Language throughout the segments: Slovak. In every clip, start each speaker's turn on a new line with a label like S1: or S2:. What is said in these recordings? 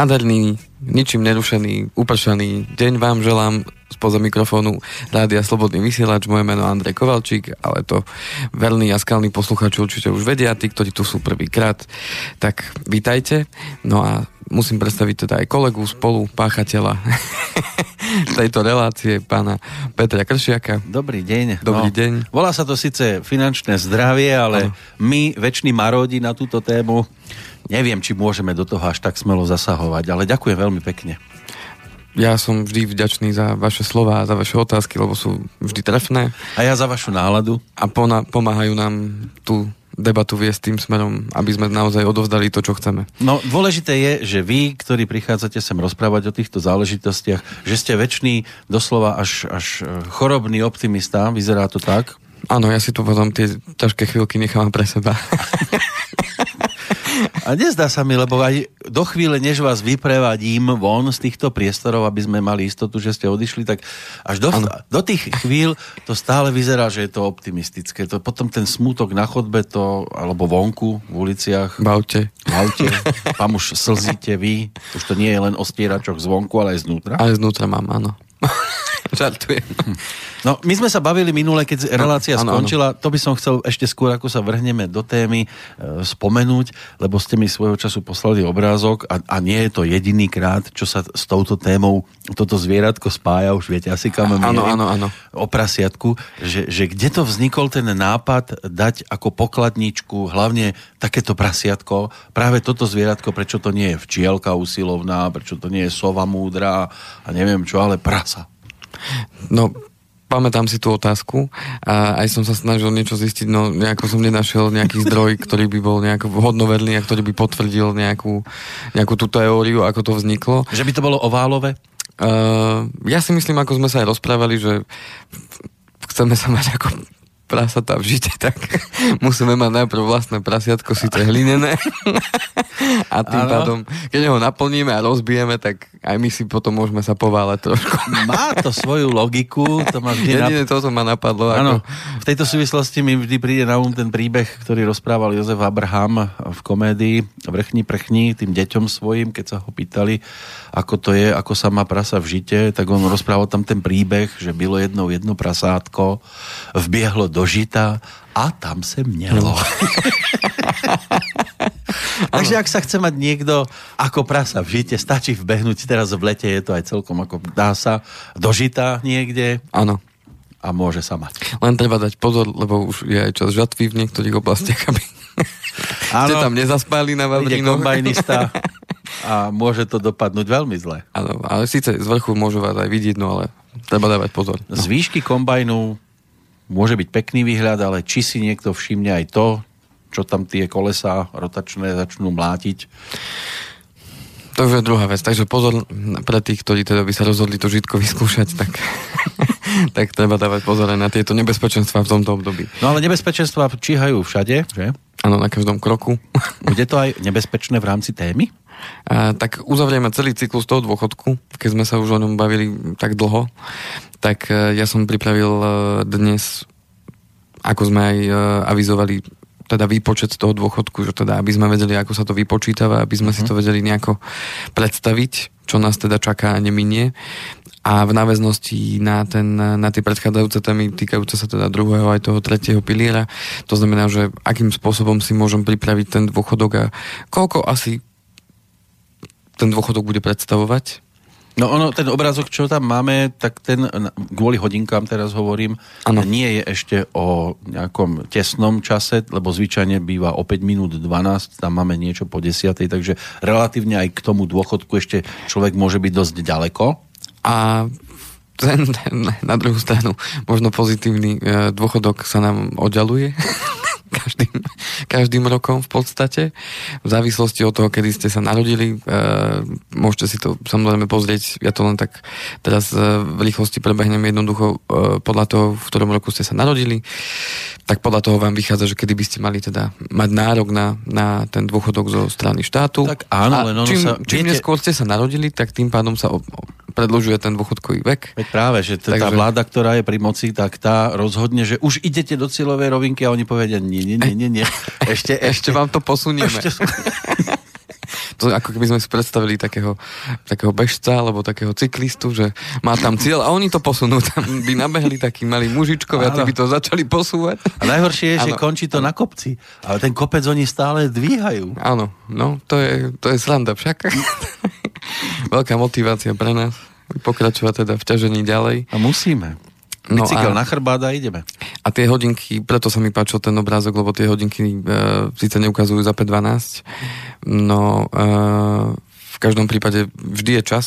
S1: nádherný, ničím nerušený, upršaný deň vám želám spoza mikrofónu Rádia Slobodný vysielač, moje meno Andrej Kovalčík, ale to veľný a skalní posluchači určite už vedia, tí, ktorí tu sú prvýkrát, tak vítajte. No a musím predstaviť teda aj kolegu, spolu, páchateľa tejto relácie, pána Petra Kršiaka.
S2: Dobrý deň.
S1: Dobrý
S2: no,
S1: deň.
S2: Volá sa to síce finančné zdravie, ale ano. my, väčší maródi na túto tému, neviem, či môžeme do toho až tak smelo zasahovať, ale ďakujem veľmi pekne
S1: ja som vždy vďačný za vaše slova a za vaše otázky, lebo sú vždy trefné.
S2: A ja za vašu náladu.
S1: A pona- pomáhajú nám tú debatu viesť tým smerom, aby sme naozaj odovzdali to, čo chceme.
S2: No dôležité je, že vy, ktorí prichádzate sem rozprávať o týchto záležitostiach, že ste väčší, doslova až, až chorobný optimista, vyzerá to tak?
S1: Áno, ja si tu potom tie ťažké chvíľky nechám pre seba.
S2: A nezdá sa mi, lebo aj do chvíle, než vás vyprevadím von z týchto priestorov, aby sme mali istotu, že ste odišli, tak až do, do tých chvíľ to stále vyzerá, že je to optimistické. To, potom ten smutok na chodbe, to, alebo vonku, v uliciach.
S1: V aute.
S2: V aute. Tam už slzíte vy. Už to nie je len o stieračoch zvonku, ale aj znútra.
S1: Ale znútra mám, áno. Žartujem.
S2: No, my sme sa bavili minule, keď relácia no, skončila. Ano, ano. To by som chcel ešte skôr, ako sa vrhneme do témy, e, spomenúť, lebo ste mi svojho času poslali obrázok a, a nie je to jediný krát, čo sa s touto témou toto zvieratko spája, už viete asi kam
S1: Áno, áno, áno.
S2: O prasiatku, že, že kde to vznikol ten nápad dať ako pokladničku hlavne takéto prasiatko, práve toto zvieratko, prečo to nie je včielka usilovná, prečo to nie je sova múdra a neviem čo, ale prasa.
S1: No, pamätám si tú otázku a aj som sa snažil niečo zistiť, no nejako som nenašiel nejaký zdroj, ktorý by bol nejako hodnoverný a ktorý by potvrdil nejakú, nejakú tú teóriu, ako to vzniklo.
S2: Že by to bolo oválové?
S1: Uh, ja si myslím, ako sme sa aj rozprávali, že chceme sa mať ako prasatá v žite, tak musíme mať najprv vlastné prasiatko, síce hlinené. a tým ano. pádom, keď ho naplníme a rozbijeme, tak aj my si potom môžeme sa pováľať trošku.
S2: Má to svoju logiku. To ma vždy
S1: Jediné nap... toto ma napadlo. Ano. Ako...
S2: V tejto súvislosti mi vždy príde na um ten príbeh, ktorý rozprával Jozef Abraham v komédii Vrchní prchní tým deťom svojim, keď sa ho pýtali, ako to je, ako sa má prasa v žite, tak on rozprával tam ten príbeh, že bylo jednou jedno prasátko, vbiehlo do žita a tam se mělo. Takže ak sa chce mať niekto ako prasa v žite, stačí vbehnúť teraz v lete, je to aj celkom ako dá sa do žita niekde.
S1: Áno.
S2: A môže sa mať.
S1: Len treba dať pozor, lebo už je aj čas žatvy v niektorých oblastiach, aby ste tam nezaspali na
S2: Vavrínoch. kombajnista a môže to dopadnúť veľmi zle.
S1: Áno, ale síce z vrchu môžu vás aj vidieť, no ale treba dávať pozor. No.
S2: Z výšky kombajnu môže byť pekný výhľad, ale či si niekto všimne aj to, čo tam tie kolesa rotačné začnú mlátiť.
S1: To je druhá vec, takže pozor pre tých, ktorí teda by sa rozhodli to žitko vyskúšať, tak, tak treba dávať pozor na tieto nebezpečenstva v tomto období.
S2: No ale nebezpečenstva číhajú všade, že?
S1: Áno, na každom kroku.
S2: Bude to aj nebezpečné v rámci témy?
S1: A, tak uzavrieme celý cyklus toho dôchodku, keď sme sa už o ňom bavili tak dlho. Tak e, ja som pripravil e, dnes, ako sme aj e, avizovali, teda výpočet toho dôchodku, že teda aby sme vedeli, ako sa to vypočítava, aby sme uh-huh. si to mhm. vedeli nejako predstaviť, čo nás teda čaká a neminie. A v náväznosti na, ten, na tie predchádzajúce témy týkajúce sa teda druhého aj toho tretieho piliera, to znamená, že akým spôsobom si môžem pripraviť ten dôchodok a koľko asi ten dôchodok bude predstavovať?
S2: No ono, ten obrázok, čo tam máme, tak ten, kvôli hodinkám teraz hovorím, ano. nie je ešte o nejakom tesnom čase, lebo zvyčajne býva o 5 minút 12, tam máme niečo po 10, takže relatívne aj k tomu dôchodku ešte človek môže byť dosť ďaleko.
S1: A ten, ten na druhú stranu možno pozitívny e, dôchodok sa nám oddialuje. každým, každým rokom v podstate. V závislosti od toho, kedy ste sa narodili, e, môžete si to samozrejme pozrieť, ja to len tak teraz e, v rýchlosti prebehnem jednoducho e, podľa toho, v ktorom roku ste sa narodili, tak podľa toho vám vychádza, že kedy by ste mali teda mať nárok na, na ten dôchodok zo strany štátu.
S2: Tak áno, len ono
S1: čím,
S2: sa...
S1: Čím viete... neskôr ste sa narodili, tak tým pádom sa o, predlžuje ten dôchodkový vek.
S2: Veď práve, že tá Takže... vláda, ktorá je pri moci, tak tá rozhodne, že už idete do cieľovej rovinky a oni povedia, nie, nie, nie, nie, nie.
S1: Ešte, ešte, ešte vám to posunieme. Ešte... To ako keby sme si predstavili takého, takého bežca alebo takého cyklistu, že má tam cieľ a oni to posunú. Tam by nabehli takí malí mužičkovia a tí by to začali posúvať.
S2: A najhoršie je, ano. že končí to na kopci. Ale ten kopec oni stále dvíhajú.
S1: Áno, no to je, to je sranda však. Veľká motivácia pre nás pokračovať teda v ťažení ďalej.
S2: A musíme. No Bicykel a, na chrbát a ideme.
S1: A tie hodinky, preto sa mi páčil ten obrázok, lebo tie hodinky e, síce neukazujú za 5.12, no e, v každom prípade vždy je čas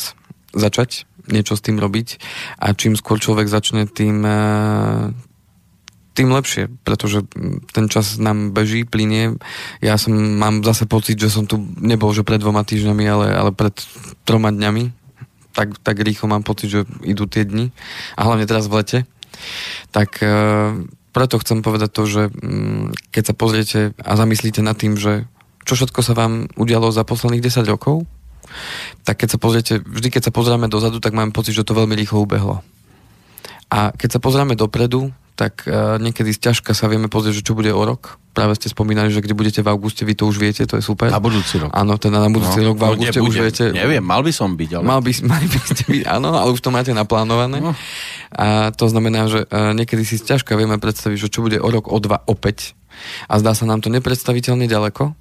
S1: začať niečo s tým robiť a čím skôr človek začne, tým, e, tým lepšie, pretože ten čas nám beží, plinie. Ja som, mám zase pocit, že som tu nebol, že pred dvoma týždňami, ale, ale pred troma dňami. Tak, tak rýchlo mám pocit, že idú tie dni. A hlavne teraz v lete. Tak e, preto chcem povedať to, že m, keď sa pozriete a zamyslíte nad tým, že čo všetko sa vám udialo za posledných 10 rokov, tak keď sa pozriete, vždy keď sa pozrieme dozadu, tak mám pocit, že to veľmi rýchlo ubehlo. A keď sa pozrieme dopredu, tak uh, niekedy z ťažka sa vieme pozrieť, že čo bude o rok. Práve ste spomínali, že kde budete v auguste, vy to už viete, to je super.
S2: Na budúci rok.
S1: Áno, teda na budúci no, rok v auguste už viete.
S2: Neviem, mal by som byť, ale...
S1: Mal by, mali by ste byť, áno, ale už to máte naplánované. No. A to znamená, že uh, niekedy si ťažka vieme predstaviť, že čo bude o rok, o dva, opäť a zdá sa nám to nepredstaviteľne ďaleko,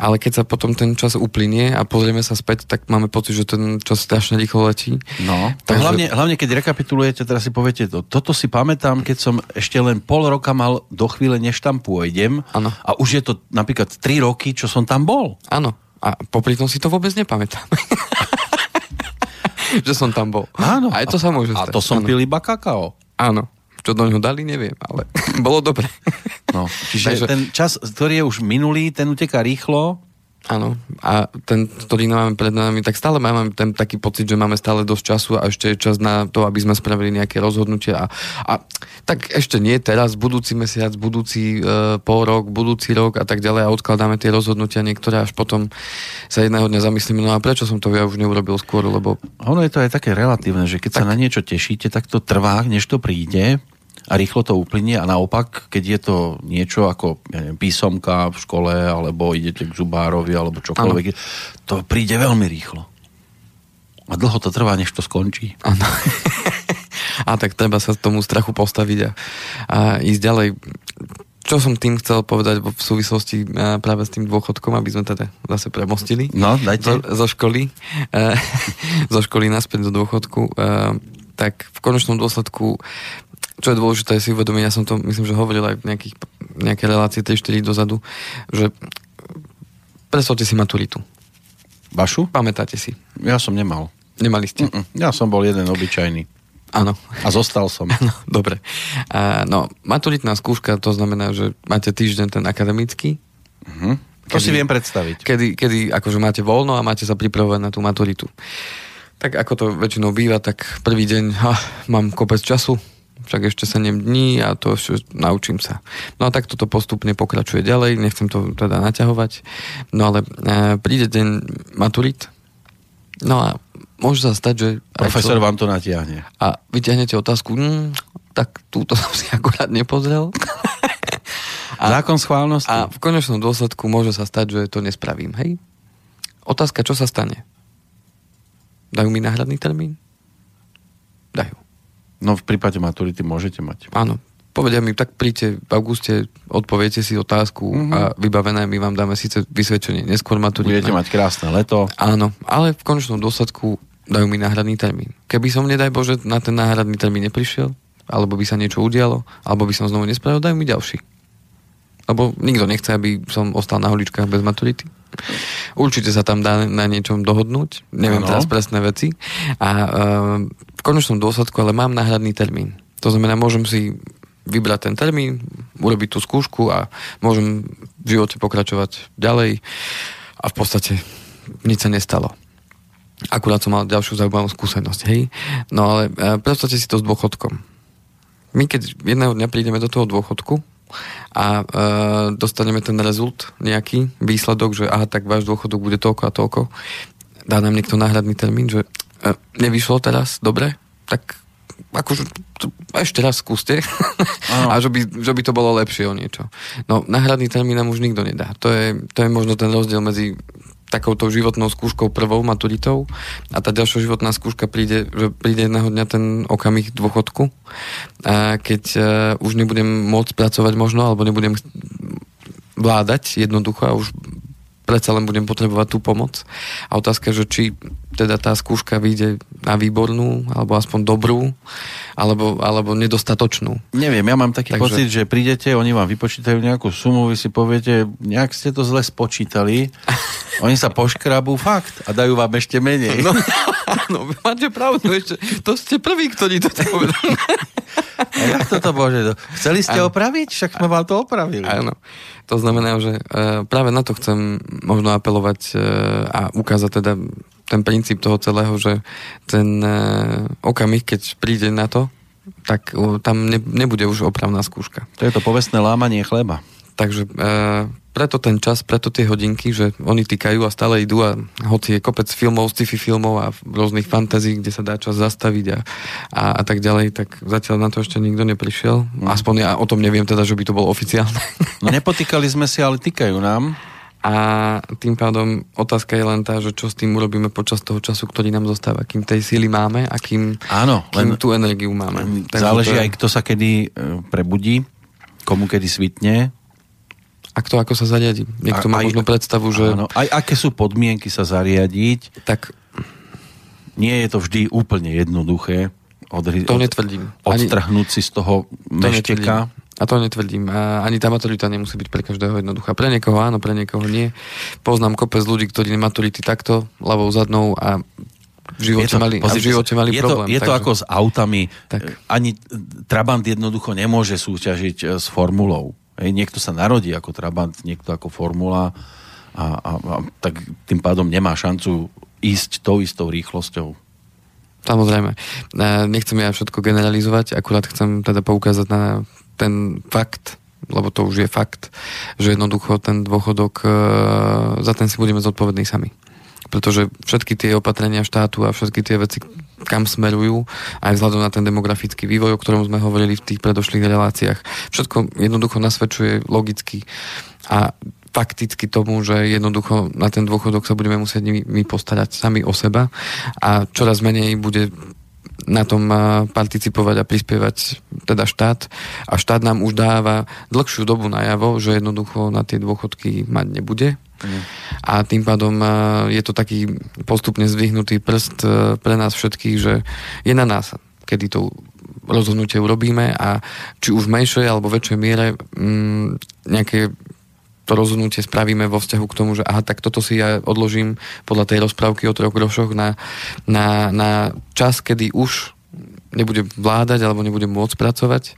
S1: ale keď sa potom ten čas uplynie a pozrieme sa späť, tak máme pocit, že ten čas strašne rýchlo letí.
S2: No, Takže... hlavne, hlavne keď rekapitulujete, teraz si poviete to, toto si pamätám, keď som ešte len pol roka mal do chvíle, než tam pôjdem ano. a už je to napríklad 3 roky, čo som tam bol.
S1: Áno, a popri tom si to vôbec nepamätám. že som tam bol.
S2: Áno.
S1: Aj to sa môže
S2: stať. A to som pil iba kakao.
S1: Áno. Čo do ňoho dali, neviem, ale bolo dobre.
S2: No, čiže Takže... ten čas, ktorý je už minulý, ten uteká rýchlo.
S1: Áno, a ten, ktorý máme pred nami, tak stále máme ten taký pocit, že máme stále dosť času a ešte je čas na to, aby sme spravili nejaké rozhodnutia. A, a tak ešte nie teraz, budúci mesiac, budúci e, pol rok, budúci rok a tak ďalej a odkladáme tie rozhodnutia niektoré, až potom sa jedného dňa zamyslíme, no a prečo som to ja už neurobil skôr, lebo...
S2: Ono je to aj také relatívne, že keď tak... sa na niečo tešíte, tak to trvá, než to príde a rýchlo to uplynie a naopak, keď je to niečo ako ja neviem, písomka v škole alebo idete k zubárovi alebo čokoľvek, ano. to príde veľmi rýchlo. A dlho to trvá, než to skončí.
S1: Áno. a tak treba sa tomu strachu postaviť a, a ísť ďalej. Čo som tým chcel povedať v súvislosti práve s tým dôchodkom, aby sme teda zase premostili.
S2: No, dajte.
S1: Zo, zo školy. zo školy naspäť do dôchodku. Tak v konečnom dôsledku čo je dôležité si uvedomiť, ja som to myslím, že hovoril aj v nejakých, nejaké relácie 3-4 dozadu, že predstavte si maturitu.
S2: Vašu?
S1: Pamätáte si?
S2: Ja som nemal.
S1: Nemali ste?
S2: Mm-mm. Ja som bol jeden obyčajný.
S1: Áno.
S2: A zostal som.
S1: Áno, dobre. A, no, maturitná skúška, to znamená, že máte týždeň ten akademický.
S2: Uh-huh. To kedy, si viem predstaviť.
S1: Kedy, kedy akože máte voľno a máte sa pripravovať na tú maturitu. Tak ako to väčšinou býva, tak prvý deň ha, mám kopec času, však ešte 7 dní a to naučím sa. No a tak toto postupne pokračuje ďalej, nechcem to teda naťahovať, no ale e, príde deň maturit, no a môže sa stať, že...
S2: Profesor vám to natiahne.
S1: A vyťahnete otázku, hm, tak túto som si akorát nepozrel.
S2: a, Zákon schválnosti.
S1: A v konečnom dôsledku môže sa stať, že to nespravím, hej? Otázka, čo sa stane? Dajú mi náhradný termín?
S2: No v prípade maturity môžete mať.
S1: Áno. Povedia mi, tak príďte v auguste, odpoviete si otázku mm-hmm. a vybavené my vám dáme síce vysvedčenie neskôr maturity.
S2: Budete mať krásne leto.
S1: Áno, ale v konečnom dôsledku dajú mi náhradný termín. Keby som, nedaj Bože, na ten náhradný termín neprišiel, alebo by sa niečo udialo, alebo by som znovu nespravil, dajú mi ďalší. Lebo nikto nechce, aby som ostal na holičkách bez maturity. Určite sa tam dá na niečom dohodnúť, neviem ano. teraz presné veci. A uh, v konečnom dôsledku ale mám náhradný termín. To znamená, môžem si vybrať ten termín, urobiť tú skúšku a môžem v živote pokračovať ďalej a v podstate nič sa nestalo. Akurát som mal ďalšiu zaujímavú skúsenosť, hej. No ale e, predstavte si to s dôchodkom. My keď jedného dňa prídeme do toho dôchodku a e, dostaneme ten rezult, nejaký výsledok, že aha, tak váš dôchodok bude toľko a toľko, dá nám niekto náhradný termín, že E, nevyšlo teraz, dobre, tak akože ešte raz skúste. A že by, že by to bolo lepšie o niečo. No náhradný termín nám už nikto nedá. To je, to je možno ten rozdiel medzi takouto životnou skúškou prvou maturitou. A tá ďalšia životná skúška príde, že príde jedného dňa ten okamih dôchodku, a keď uh, už nebudem môcť pracovať možno, alebo nebudem vládať jednoducho a už predsa len budem potrebovať tú pomoc. A otázka, že či teda tá skúška vyjde na výbornú, alebo aspoň dobrú, alebo, alebo nedostatočnú.
S2: Neviem, ja mám taký Takže... pocit, že prídete, oni vám vypočítajú nejakú sumu, vy si poviete, nejak ste to zle spočítali, oni sa poškrabú fakt a dajú vám ešte menej.
S1: No, no máte pravdu, ešte, to ste prví, ktorí to povedali.
S2: A jak toto bože? Chceli ste ano. opraviť? Však sme vám to opravili.
S1: Áno. To znamená, že e, práve na to chcem možno apelovať e, a ukázať teda ten princíp toho celého, že ten e, okamih, keď príde na to, tak tam ne, nebude už opravná skúška.
S2: To je to povestné lámanie chleba.
S1: Takže e, preto ten čas, preto tie hodinky, že oni týkajú a stále idú a hoci je kopec filmov, sci-fi filmov a rôznych fantází, kde sa dá čas zastaviť a, a, a tak ďalej, tak zatiaľ na to ešte nikto neprišiel. Mm. Aspoň ja o tom neviem teda, že by to bolo oficiálne.
S2: No nepotýkali sme si, ale týkajú nám.
S1: A tým pádom otázka je len tá, že čo s tým urobíme počas toho času, ktorý nám zostáva, kým tej síly máme a kým,
S2: Áno,
S1: kým len, tú energiu máme.
S2: záleží je... aj, kto sa kedy e, prebudí, komu kedy svitne,
S1: a kto ako sa zariadi. Niekto má aj, možno predstavu, že...
S2: Áno, aj aké sú podmienky sa zariadiť.
S1: Tak...
S2: Nie je to vždy úplne jednoduché.
S1: Odhry, to netvrdím.
S2: Odstrhnúť ani, si z toho mešteka.
S1: A to netvrdím. A ani tá maturita nemusí byť pre každého jednoduchá. Pre niekoho áno, pre niekoho nie. Poznám kopec ľudí, ktorí maturity takto, ľavou zadnou a v živote, to, mali, a v živote mali
S2: je
S1: problém.
S2: To, je takže... to ako s autami. Tak. Ani Trabant jednoducho nemôže súťažiť e, s formulou. Hej, niekto sa narodí ako Trabant, niekto ako Formula a, a, a tak tým pádom nemá šancu ísť tou istou rýchlosťou.
S1: Samozrejme. E, nechcem ja všetko generalizovať, akurát chcem teda poukázať na ten fakt, lebo to už je fakt, že jednoducho ten dôchodok, e, za ten si budeme zodpovední sami. Pretože všetky tie opatrenia štátu a všetky tie veci, kam smerujú, aj vzhľadom na ten demografický vývoj, o ktorom sme hovorili v tých predošlých reláciách. Všetko jednoducho nasvedčuje logicky a fakticky tomu, že jednoducho na ten dôchodok sa budeme musieť my, postarať sami o seba a čoraz menej bude na tom participovať a prispievať teda štát. A štát nám už dáva dlhšiu dobu najavo, že jednoducho na tie dôchodky mať nebude. A tým pádom e, je to taký postupne zvyhnutý prst e, pre nás všetkých, že je na nás, kedy to rozhodnutie urobíme a či už v menšej alebo väčšej miere mm, nejaké to rozhodnutie spravíme vo vzťahu k tomu, že aha, tak toto si ja odložím podľa tej rozprávky o troch grošoch na, na, na čas, kedy už nebudem vládať alebo nebudem môcť pracovať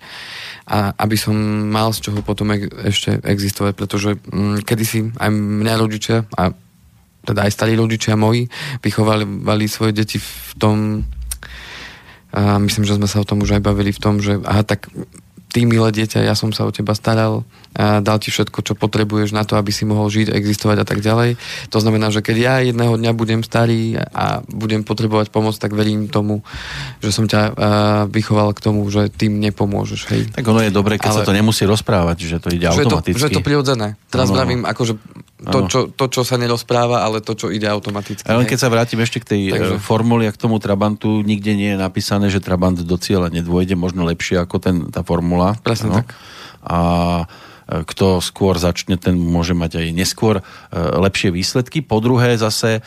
S1: a aby som mal z čoho potom ešte existovať, pretože mm, kedysi aj mňa rodičia a teda aj starí rodičia moji vychovali svoje deti v tom a myslím, že sme sa o tom už aj bavili v tom, že aha, tak ty milé dieťa, ja som sa o teba staral, a dal ti všetko, čo potrebuješ na to, aby si mohol žiť, existovať a tak ďalej. To znamená, že keď ja jedného dňa budem starý a budem potrebovať pomoc, tak verím tomu, že som ťa uh, vychoval k tomu, že tým nepomôžeš. Hej.
S2: Tak ono je dobré, keď Ale, sa to nemusí rozprávať, že to ide že automaticky.
S1: To, že je to prirodzené. Teraz no, vravím, akože to čo, to, čo sa nerozpráva, ale to, čo ide automaticky.
S2: Ale keď sa vrátim ešte k tej e, Takže... formuli a k tomu Trabantu, nikde nie je napísané, že Trabant do cieľa nedôjde, možno lepšie ako ten, tá formula.
S1: Presne ano. tak.
S2: A kto skôr začne, ten môže mať aj neskôr e, lepšie výsledky. Po druhé zase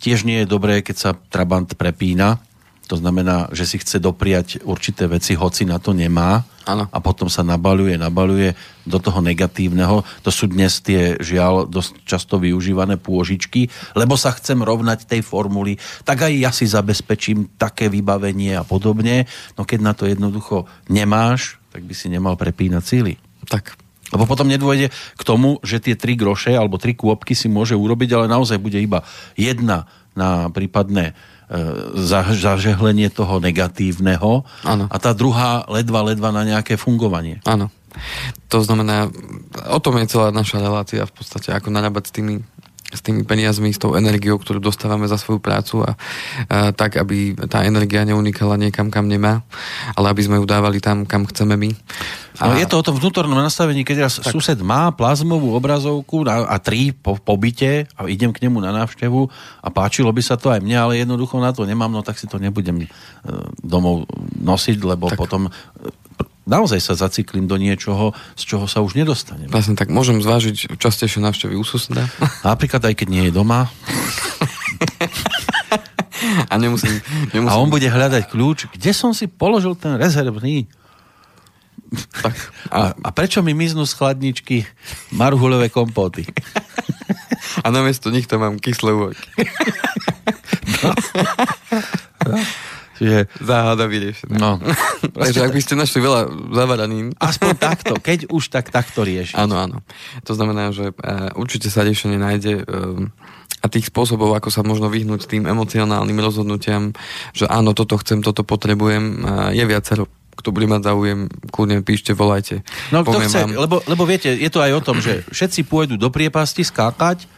S2: tiež nie je dobré, keď sa Trabant prepína, to znamená, že si chce dopriať určité veci, hoci na to nemá
S1: ano.
S2: a potom sa nabaluje, nabaluje do toho negatívneho. To sú dnes tie žiaľ dosť často využívané pôžičky, lebo sa chcem rovnať tej formuli, tak aj ja si zabezpečím také vybavenie a podobne. No keď na to jednoducho nemáš, tak by si nemal prepínať síly.
S1: Tak.
S2: Lebo potom nedôjde k tomu, že tie tri groše alebo tri kôpky si môže urobiť, ale naozaj bude iba jedna na prípadné zažehlenie toho negatívneho
S1: ano.
S2: a tá druhá ledva, ledva na nejaké fungovanie.
S1: Áno. To znamená, o tom je celá naša relácia v podstate, ako narábať s tými s tými peniazmi, s tou energiou, ktorú dostávame za svoju prácu a, a tak, aby tá energia neunikala niekam, kam nemá, ale aby sme ju dávali tam, kam chceme my.
S2: A... No, je to o tom vnútornom nastavení, keď raz tak. sused má plazmovú obrazovku a tri po pobyte a idem k nemu na návštevu a páčilo by sa to aj mne, ale jednoducho na to nemám, no tak si to nebudem e, domov nosiť, lebo tak. potom naozaj sa zaciklím do niečoho, z čoho sa už nedostanem.
S1: Vlastne tak môžem zvážiť častejšie návštevy u suseda.
S2: Napríklad aj keď nie je doma.
S1: A nemusím, nemusím...
S2: A on bude hľadať kľúč, kde som si položil ten rezervný. Tak. A, a prečo mi miznú z chladničky marhulové kompóty?
S1: A namiesto nich to mám kyslé úvoky. No. No. Čiže... Záhada vyriešená. No. Takže ak by ste našli veľa zavaranín.
S2: Aspoň takto, keď už tak takto riešiť.
S1: Áno, áno. To znamená, že uh, určite sa riešenie nájde uh, a tých spôsobov, ako sa možno vyhnúť tým emocionálnym rozhodnutiam, že áno, toto chcem, toto potrebujem, uh, je viacero kto bude mať záujem, kľudne píšte, volajte.
S2: No kto chce, vám. lebo, lebo viete, je to aj o tom, že všetci pôjdu do priepasti skákať,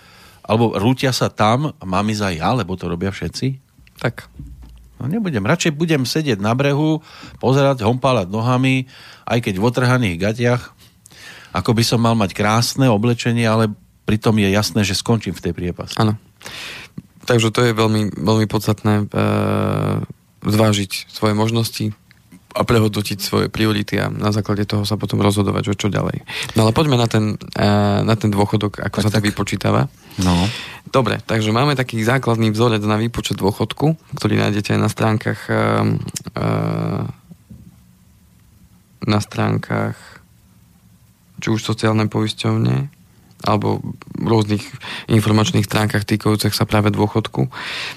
S2: alebo rútia sa tam mám ísť aj ja, lebo to robia všetci.
S1: Tak.
S2: No nebudem, radšej budem sedieť na brehu, pozerať, hompálať nohami, aj keď v otrhaných gatiach, ako by som mal mať krásne oblečenie, ale pritom je jasné, že skončím v tej priepasti.
S1: Áno. Takže to je veľmi, veľmi podstatné e, zvážiť svoje možnosti, a prehodnotiť svoje priority a na základe toho sa potom rozhodovať, že čo ďalej. No ale poďme na ten, eh, na ten dôchodok, ako tak, sa to tak. vypočítava.
S2: No.
S1: Dobre, takže máme taký základný vzorec na výpočet dôchodku, ktorý nájdete na stránkach eh, eh, na stránkach či už sociálne poisťovne alebo v rôznych informačných stránkach týkajúcich sa práve dôchodku.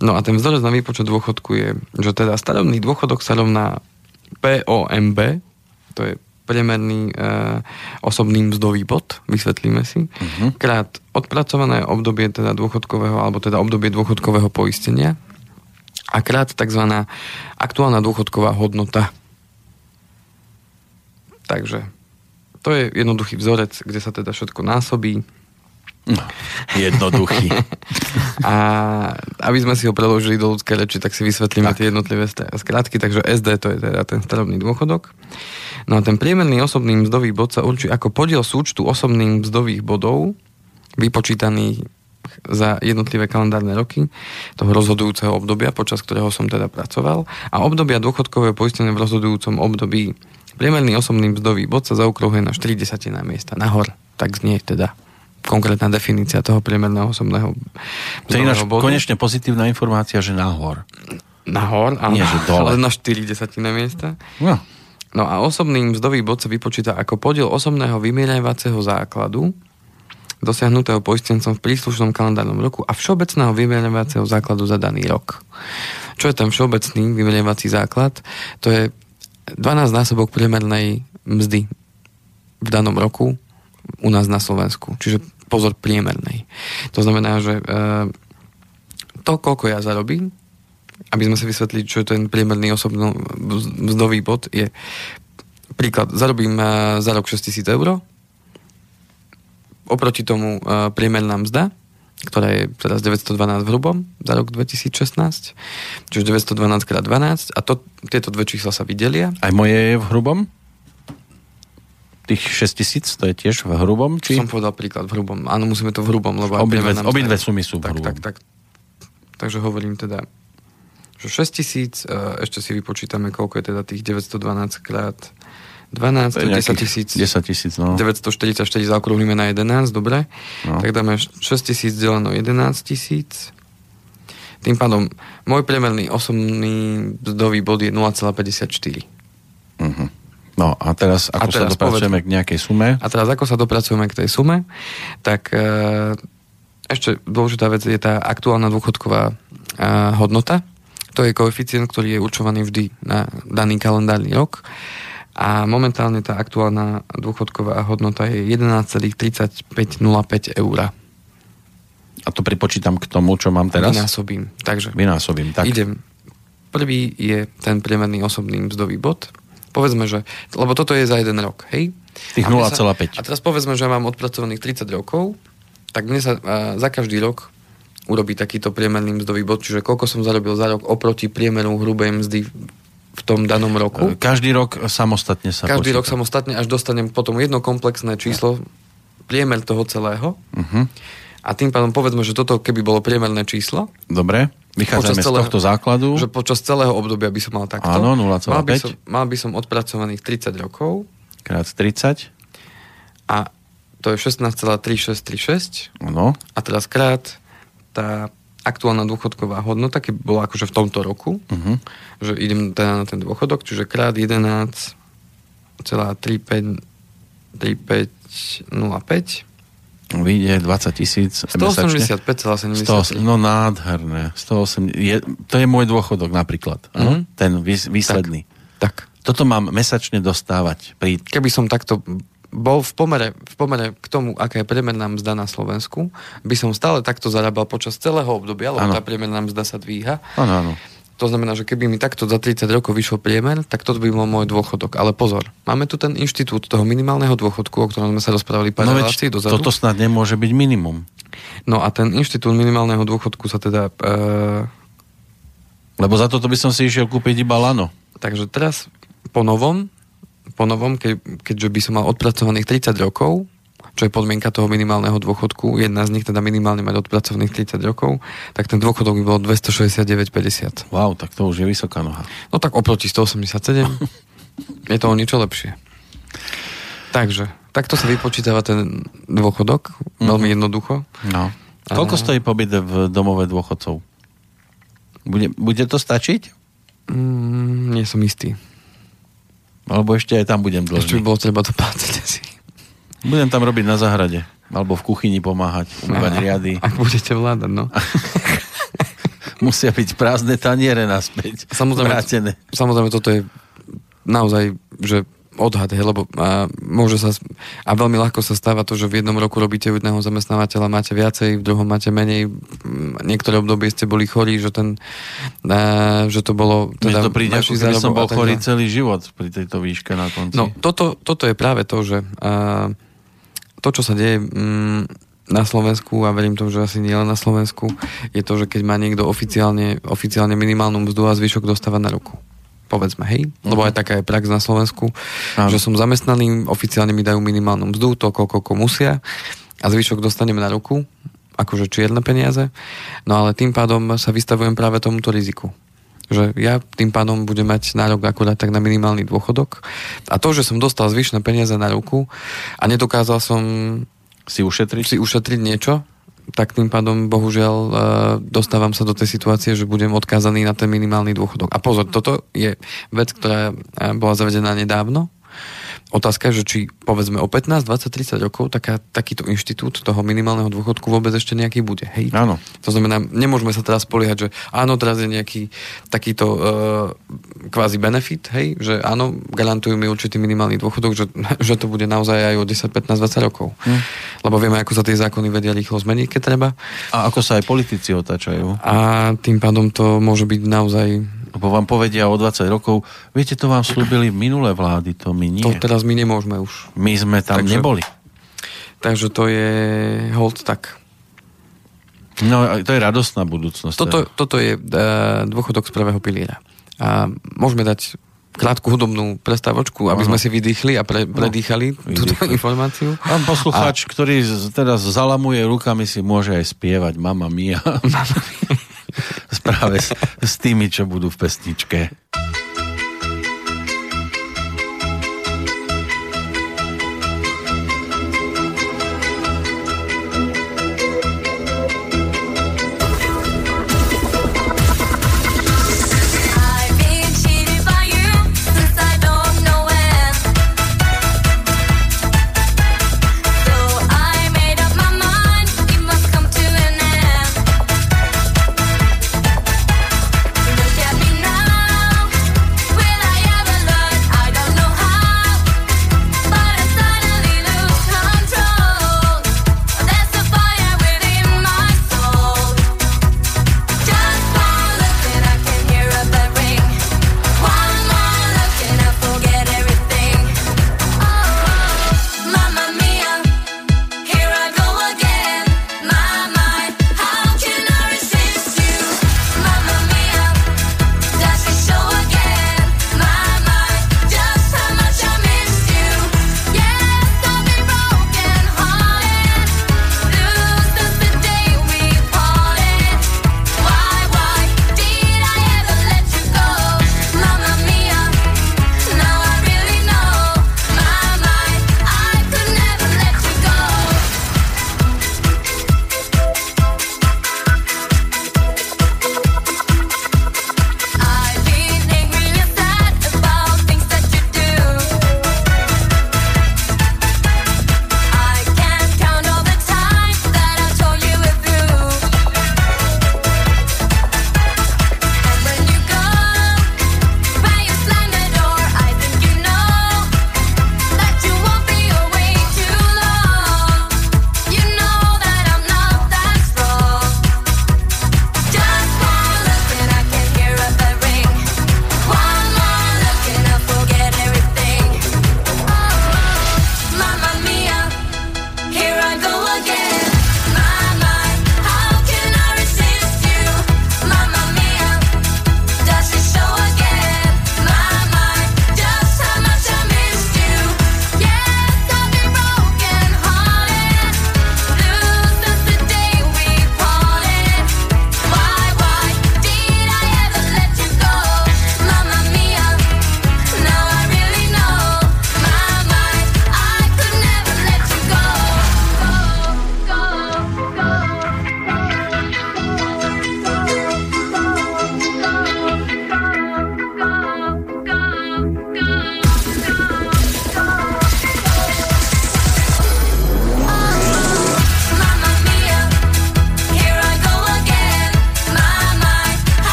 S1: No a ten vzorec na výpočet dôchodku je, že teda starobný dôchodok sa rovná POMB, to je priemerný e, osobný mzdový bod, vysvetlíme si, uh-huh. krát odpracované obdobie teda dôchodkového, alebo teda obdobie dôchodkového poistenia a krát tzv. aktuálna dôchodková hodnota. Takže to je jednoduchý vzorec, kde sa teda všetko násobí
S2: No, jednoduchý.
S1: a aby sme si ho preložili do ľudskej reči, tak si vysvetlíme tak. tie jednotlivé skrátky. Takže SD to je teda ten starobný dôchodok. No a ten priemerný osobný mzdový bod sa určí ako podiel súčtu osobných mzdových bodov vypočítaných za jednotlivé kalendárne roky toho rozhodujúceho obdobia, počas ktorého som teda pracoval a obdobia dôchodkového poistenia v rozhodujúcom období. Priemerný osobný mzdový bod sa zaokrouhuje na 40 na nahor. Tak znie teda konkrétna definícia toho priemerného osobného
S2: To je ináč bodu. konečne pozitívna informácia, že nahor.
S1: Nahor, ale, Nie, že dole. ale na 4 desatinné miesta. No. No a osobný mzdový bod sa vypočíta ako podiel osobného vymierajúceho základu dosiahnutého poistencom v príslušnom kalendárnom roku a všeobecného vymierajúceho základu za daný rok. Čo je ten všeobecný vymierajúci základ? To je 12 násobok priemernej mzdy v danom roku u nás na Slovensku. Čiže pozor priemernej. To znamená, že e, to, koľko ja zarobím, aby sme si vysvetlili, čo je ten priemerný osobný mzdový bod, je príklad, zarobím e, za rok 6000 eur, oproti tomu e, priemerná mzda, ktorá je teraz 912 v hrubom za rok 2016, čiže 912 krát 12 a to, tieto dve čísla sa vydelia.
S2: Aj moje je v hrubom? Tých 6 tisíc, to je tiež v hrubom? Či?
S1: Som povedal príklad v hrubom. Áno, musíme to v hrubom, lebo...
S2: Obidve, obidve sumy sú v
S1: tak, hrubom. Tak, tak, takže hovorím teda, že 6 tisíc, e, ešte si vypočítame, koľko je teda tých 912 krát 12, to je 10 tisíc.
S2: 10 tisíc, no.
S1: 944 zaokrúhlime na 11, dobre. No. Tak dáme 6 tisíc deleno 11 tisíc. Tým pádom, môj priemerný osobný mzdový bod je 0,54.
S2: Uh-huh. No a teraz, ako a teraz sa dopracujeme povedz, k nejakej sume?
S1: A teraz, ako sa dopracujeme k tej sume, tak e, ešte dôležitá vec je tá aktuálna dôchodková e, hodnota. To je koeficient, ktorý je určovaný vždy na daný kalendárny rok. A momentálne tá aktuálna dôchodková hodnota je 11,3505 eur.
S2: A to pripočítam k tomu, čo mám teraz?
S1: Vynásobím. Takže
S2: Vynásobím, tak.
S1: Idem. Prvý je ten priemerný osobný mzdový bod, povedzme, že, lebo toto je za jeden rok, hej?
S2: Tých 0,5.
S1: A teraz povedzme, že mám odpracovaných 30 rokov, tak mne sa za každý rok urobí takýto priemerný mzdový bod, čiže koľko som zarobil za rok oproti priemeru hrubej mzdy v tom danom roku.
S2: Každý rok samostatne sa
S1: Každý
S2: počíta.
S1: rok samostatne, až dostanem potom jedno komplexné číslo, priemer toho celého.
S2: Uh-huh.
S1: A tým pádom povedzme, že toto keby bolo priemerné číslo,
S2: Dobre, vychádzame z
S1: celého-
S2: tohto základu.
S1: že počas celého obdobia by som mal takto.
S2: Áno, 0,5.
S1: Mal by som, mal by som odpracovaných 30 rokov
S2: Krát 30.
S1: a to je 16,3636
S2: Áno.
S1: a teraz krát tá aktuálna dôchodková hodnota, keď bola akože v tomto roku,
S2: Uh-huh.
S1: že idem teda na ten dôchodok, čiže krát 11,35 3505
S2: Vyjde 20 tisíc mesačne.
S1: 185,73.
S2: 100, no nádherné. 108, je, to je môj dôchodok napríklad.
S1: Mhm.
S2: Mm-hmm. Ten vys, výsledný.
S1: Tak.
S2: Toto mám mesačne dostávať. Pri...
S1: Keby som takto bol v pomere, v pomere k tomu, aká je priemerná mzda na Slovensku, by som stále takto zarábal počas celého obdobia, lebo
S2: Áno.
S1: tá priemerná mzda sa dvíha.
S2: Áno, áno.
S1: To znamená, že keby mi takto za 30 rokov vyšiel priemer, tak toto by bol môj dôchodok. Ale pozor, máme tu ten inštitút toho minimálneho dôchodku, o ktorom sme sa rozprávali pár
S2: No
S1: relácií dozadu.
S2: toto snad nemôže byť minimum.
S1: No a ten inštitút minimálneho dôchodku sa teda... E,
S2: Lebo za toto by som si išiel kúpiť iba lano.
S1: takže teraz po novom, po novom ke, keďže by som mal odpracovaných 30 rokov, čo je podmienka toho minimálneho dôchodku, jedna z nich teda minimálne mať odpracovaných 30 rokov, tak ten dôchodok by bol 269,50.
S2: Wow, tak to už je vysoká noha.
S1: No tak oproti 187 je to o niečo lepšie. Takže, takto sa vypočítava ten dôchodok, veľmi jednoducho.
S2: No.
S1: A-
S2: Koľko stojí pobyt v domove dôchodcov? Bude, bude to stačiť?
S1: Mm, nie som istý.
S2: Alebo ešte aj tam budem
S1: Ešte by
S2: dlžný?
S1: bolo treba doplácať asi.
S2: Budem tam robiť na zahrade. Alebo v kuchyni pomáhať, umývať riady.
S1: Ak budete vládať, no.
S2: Musia byť prázdne taniere naspäť.
S1: Samozrejme,
S2: Vrátené.
S1: samozrejme toto je naozaj, že odhad, hej, lebo a, môže sa, a veľmi ľahko sa stáva to, že v jednom roku robíte u jedného zamestnávateľa, máte viacej, v druhom máte menej, Mm, niektoré obdobie ste boli chorí, že ten, a, že to bolo
S2: Mne
S1: teda
S2: to príde, ako keby som bol
S1: a tak
S2: chorý celý život pri tejto výške na konci.
S1: No, toto, toto je práve to, že a, to, čo sa deje mm, na Slovensku, a verím tomu, že asi nie len na Slovensku, je to, že keď má niekto oficiálne, oficiálne minimálnu mzdu a zvyšok dostáva na ruku. Povedzme, hej? Lebo aj taká je prax na Slovensku,
S2: Áno.
S1: že som zamestnaný, oficiálne mi dajú minimálnu mzdu, to koľko koľko musia, a zvyšok dostanem na ruku, akože čierne peniaze, no ale tým pádom sa vystavujem práve tomuto riziku že ja tým pádom budem mať nárok akurát tak na minimálny dôchodok. A to, že som dostal zvyšné peniaze na ruku a nedokázal som
S2: Si ušetriť?
S1: si ušetriť niečo, tak tým pádom bohužiaľ e, dostávam sa do tej situácie, že budem odkázaný na ten minimálny dôchodok. A pozor, toto je vec, ktorá e, bola zavedená nedávno. Otázka je, že či povedzme o 15, 20, 30 rokov taká, takýto inštitút toho minimálneho dôchodku vôbec ešte nejaký bude. Hej?
S2: Áno.
S1: To znamená, nemôžeme sa teraz spoliehať, že áno, teraz je nejaký takýto uh, kvázi benefit, hej, že áno, garantujú mi určitý minimálny dôchodok, že, že to bude naozaj aj o 10, 15, 20 rokov.
S2: Hm.
S1: Lebo vieme, ako sa tie zákony vedia rýchlo zmeniť, keď treba.
S2: A ako sa aj politici otáčajú?
S1: A tým pádom to môže byť naozaj...
S2: Lebo vám povedia o 20 rokov, viete, to vám slúbili minulé vlády, to my nie.
S1: To teraz my nemôžeme už.
S2: My sme tam
S1: Takže-
S2: neboli.
S1: Takže to je hold tak.
S2: No, to je radostná budúcnosť.
S1: Toto,
S2: teda.
S1: toto je uh, dôchodok z prvého piliera. A môžeme dať krátku hudobnú prestávočku, aby sme si vydýchli a pre, predýchali túto
S2: vydýchli.
S1: informáciu.
S2: Pán poslucháč, a... ktorý teraz zalamuje rukami, si môže aj spievať Mama Mia. Práve s, s tými, čo budú v pesničke.